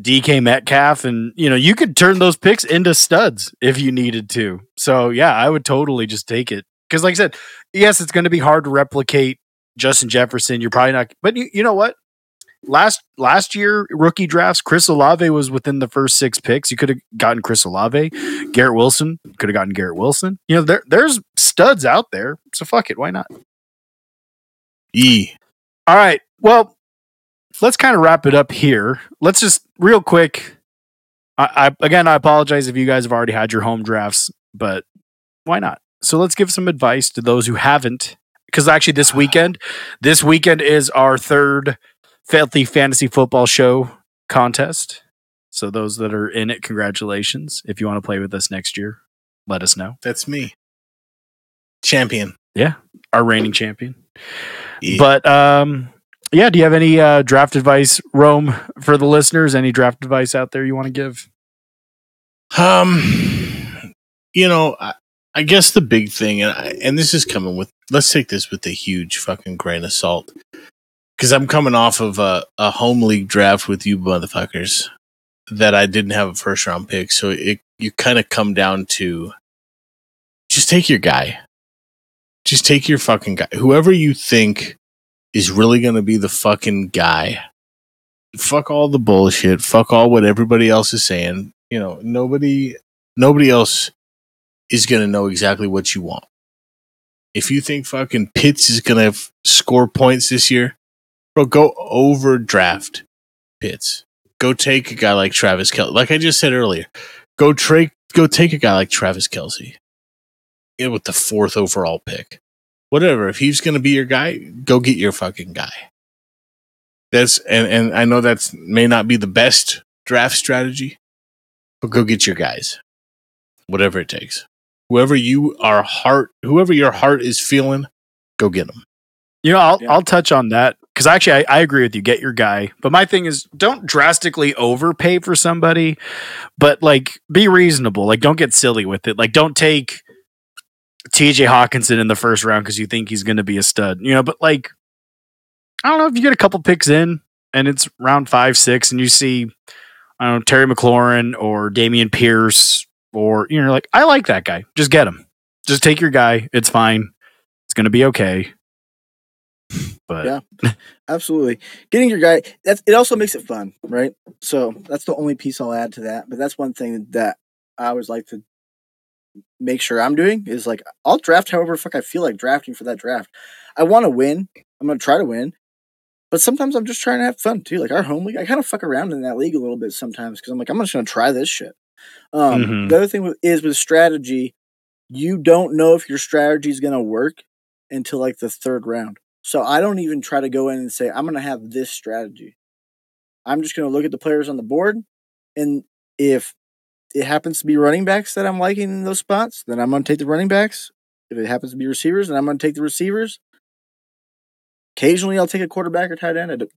DK Metcalf, and you know you could turn those picks into studs if you needed to. So yeah, I would totally just take it because, like I said, yes, it's going to be hard to replicate Justin Jefferson. You're probably not, but you, you know what? Last last year rookie drafts, Chris Olave was within the first six picks. You could have gotten Chris Olave, Garrett Wilson could have gotten Garrett Wilson. You know there there's studs out there, so fuck it, why not? E. All right. Well, let's kind of wrap it up here. Let's just real quick. I, I again, I apologize if you guys have already had your home drafts, but why not? So let's give some advice to those who haven't. Because actually, this weekend, this weekend is our third Filthy Fantasy Football Show contest. So those that are in it, congratulations. If you want to play with us next year, let us know. That's me. Champion. Yeah. Our reigning champion. E. But um, yeah, do you have any uh, draft advice, Rome, for the listeners? Any draft advice out there you want to give? Um, you know, I, I guess the big thing, and I, and this is coming with. Let's take this with a huge fucking grain of salt, because I'm coming off of a, a home league draft with you motherfuckers that I didn't have a first round pick, so it you kind of come down to just take your guy, just take your fucking guy, whoever you think is really going to be the fucking guy. Fuck all the bullshit. Fuck all what everybody else is saying. You know, nobody nobody else is going to know exactly what you want. If you think fucking Pitts is going to f- score points this year, bro, go overdraft Pitts. Go take a guy like Travis Kelce. Like I just said earlier, go trade. Go take a guy like Travis Kelce. Yeah, with the fourth overall pick. Whatever. If he's going to be your guy, go get your fucking guy. That's and and I know that's may not be the best draft strategy, but go get your guys. Whatever it takes. Whoever you are heart, whoever your heart is feeling, go get them. You know, I'll Yeah. I'll touch on that because actually I, I agree with you. Get your guy, but my thing is don't drastically overpay for somebody, but like be reasonable. Like don't get silly with it. Like don't take T.J. Hockenson in the first round because you think he's going to be a stud. You know, but like I don't know if you get a couple picks in and it's round five six and you see I don't know Terry McLaurin or Dameon Pierce or you know like I like that guy. Just get him. Just take your guy. It's fine. It's going to be okay. But Yeah. Absolutely. Getting your guy that's it also makes it fun, right? So that's the only piece I'll add to that. But that's one thing that I always like to make sure I'm doing is like I'll draft however fuck I feel like drafting for that draft. I want to win. I'm gonna try to win. But sometimes I'm just trying to have fun too. Like our home league, I kind of fuck around in that league a little bit sometimes because I'm like, I'm just gonna try this shit. Um, Mhm. The other thing is with strategy, you don't know if your strategy is gonna work until like the third round. So I don't even try to go in and say I'm gonna have this strategy. I'm just gonna look at the players on the board, and if it happens to be running backs that I'm liking in those spots, then I'm gonna take the running backs. If it happens to be receivers, then I'm gonna take the receivers. Occasionally, I'll take a quarterback or tight end.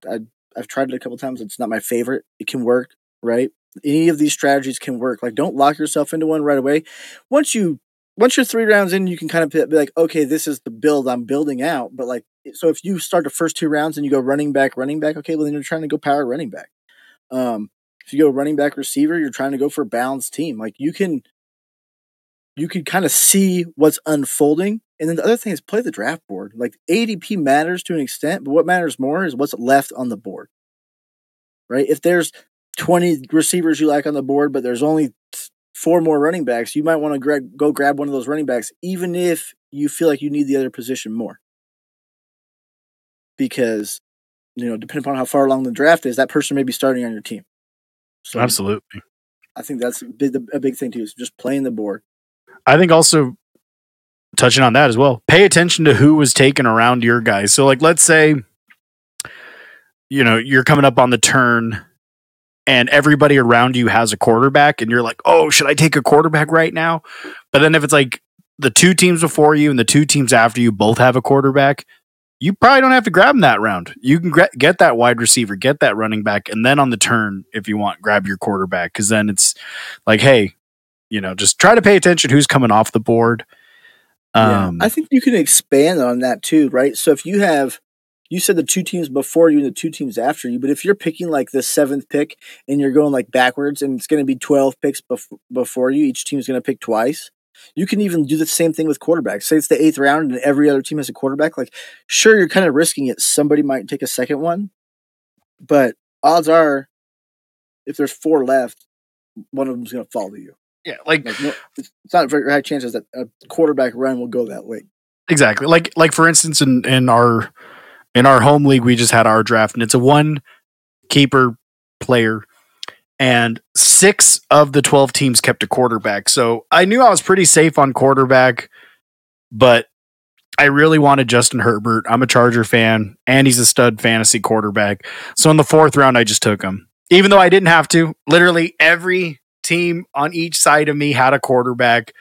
I've tried it a couple times. It's not my favorite. It can work, right? Any of these strategies can work. Like, don't lock yourself into one right away. Once you once you're three rounds in, you can kind of be like, okay, this is the build I'm building out. But like, so if you start the first two rounds and you go running back, running back, okay, well then you're trying to go power running back. Um, if you go running back receiver, you're trying to go for a balanced team. Like you can, you can kind of see what's unfolding. And then the other thing is play the draft board. Like ADP matters to an extent, but what matters more is what's left on the board. Right? If there's 20 receivers you like on the board, but there's only four more running backs, you might want to gra- go grab one of those running backs, even if you feel like you need the other position more. Because, you know, depending upon how far along the draft is, that person may be starting on your team. So Absolutely. I think that's a big, a big thing too, is just playing the board. I think also touching on that as well, pay attention to who was taken around your guys. So, like, let's say, you know, you're coming up on the turn and everybody around you has a quarterback, and you're like, oh, should I take a quarterback right now? But then if it's like the two teams before you and the two teams after you both have a quarterback, you probably don't have to grab them that round. You can gra- get that wide receiver, get that running back, and then on the turn, if you want, grab your quarterback. Because then it's like, hey, you know, just try to pay attention who's coming off the board. Um, yeah. I think you can expand on that too, right? So if you have, you said the two teams before you and the two teams after you, but if you're picking like the seventh pick and you're going like backwards and it's going to be 12 picks bef- before you, each team's going to pick twice. You can even do the same thing with quarterbacks. Say it's the eighth round and every other team has a quarterback. Like, sure, you're kind of risking it. Somebody might take a second one, but odds are, if there's four left, one of them's going to fall to you. yeah, like Like, no, it's it's not very high chances that a quarterback run will go that late. exactly like like for instance in in our in our home league we just had our draft and it's a one keeper player and six of the 12 teams kept a quarterback. So i knew i was pretty safe on quarterback but i really wanted justin herbert. I'm a charger fan and he's a stud fantasy quarterback. So in the fourth round i just took him. Even though i didn't have to literally every team on each side of me had a quarterback.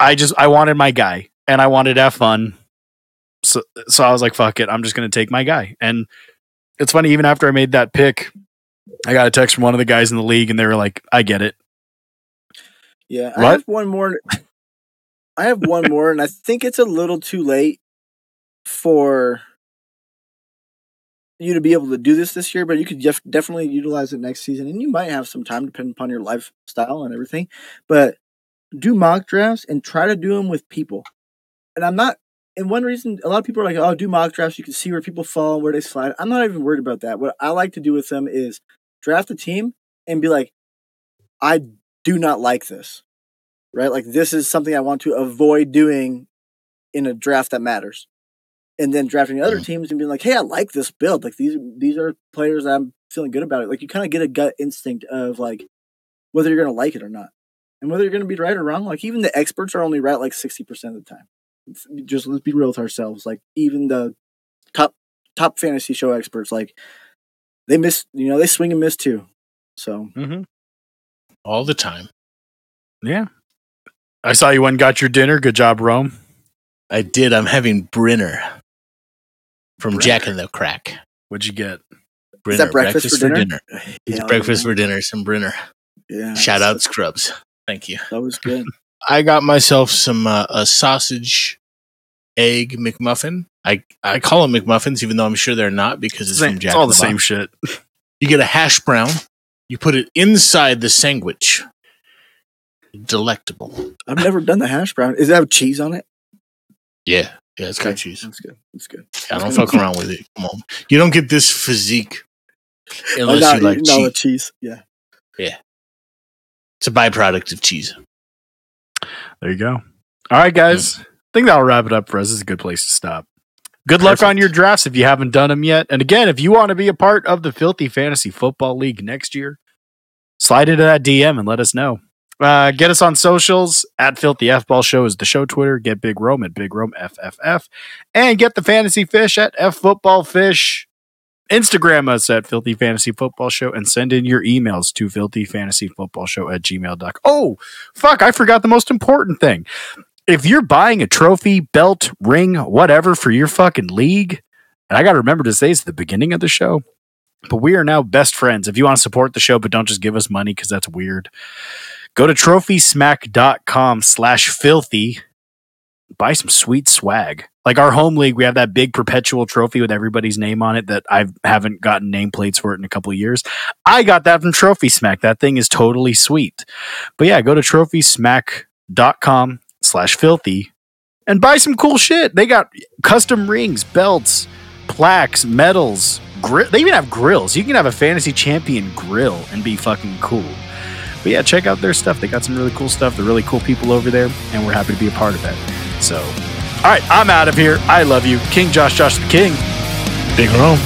I just i wanted my guy and I wanted to have fun. So so I was like, fuck it, I'm just gonna take my guy. And it's funny, even after I made that pick, I got a text from one of the guys in the league and they were like, I get it. Yeah, I have one more. I have one more, and I think it's a little too late for you to be able to do this this year. But you could def- definitely utilize it next season, and you might have some time depending upon your lifestyle and everything. But do mock drafts and try to do them with people. And I'm not. And one reason a lot of people are like, "Oh, do mock drafts. You can see where people fall, where they slide." I'm not even worried about that. What I like to do with them is draft a team and be like, "I do not like this." right? Like this is something I want to avoid doing in a draft that matters. And then drafting other Mhm. teams and being like, hey, I like this build. Like these these are players that I'm feeling good about it. Like you kind of get a gut instinct of like whether you're gonna like it or not. And whether you're gonna be right or wrong. Like even the experts are only right like sixty percent of the time. It's- just let's be real with ourselves. Like even the top top fantasy show experts, like they miss you know, they swing and miss too. So Mm-hmm. all the time. Yeah. I saw you went and got your dinner. Good job, Rome. I did. I'm having Brinner from Brinner. Jack and the Crack. What'd you get? Brinner, that breakfast for dinner? It's Hell breakfast yeah. for dinner. Some Brinner. yeah. Shout out Scrubs. Thank you. That was good. I got myself some uh, a sausage egg McMuffin. I I call them McMuffins, even though I'm sure they're not because it's Same- from Jack. it's all the the same Box. shit. You get a hash brown. You put it inside the sandwich. Delectable. I've never done the hash brown. Is that have cheese on it? Yeah, yeah, it's got cheese. That's good. That's good. I don't fuck around with it. Come on, you don't get this physique Oh, unless no, you like no, cheese. cheese. Yeah. It's a byproduct of cheese. There you go. All right, guys. I think that'll wrap it up for us. This is a good place to stop. Good luck on your drafts if you haven't done them yet. And again, if you want to be a part of the Filthy Fantasy Football League next year, slide into that DM and let us know. Uh, get us on socials at Filthy F Ball Show is the show Twitter. Get Big Rome at Big Rome FFF. And get the Fantasy Fish at F Football Fish. Instagram us at Filthy Fantasy Football Show and send in your emails to Filthy Fantasy Football Show at gmail.com. Oh, fuck, I forgot the most important thing. If you're buying a trophy, belt, ring, whatever for your fucking league, and I got to remember to say it's the beginning of the show, but we are now best friends. If you want to support the show, but don't just give us money because that's weird, go to trophysmack.com slash filthy. Buy some sweet swag. Like our home league, we have that big perpetual trophy with everybody's name on it that I haven't gotten nameplates for it in a couple of years. I got that from Trophy Smack. That thing is totally sweet. But yeah, go to trophysmack.com slash filthy and buy some cool shit. They got custom rings, belts, plaques, medals. Gri- they even have grills. You can have a fantasy champion grill and be fucking cool. But yeah, check out their stuff. They got some really cool stuff. They're really cool people over there, and we're happy to be a part of it. So, all right, I'm out of here. I love you, King Josh, Josh the King. Big Rome.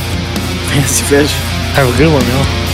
Fancy fish. Have a good one, y'all.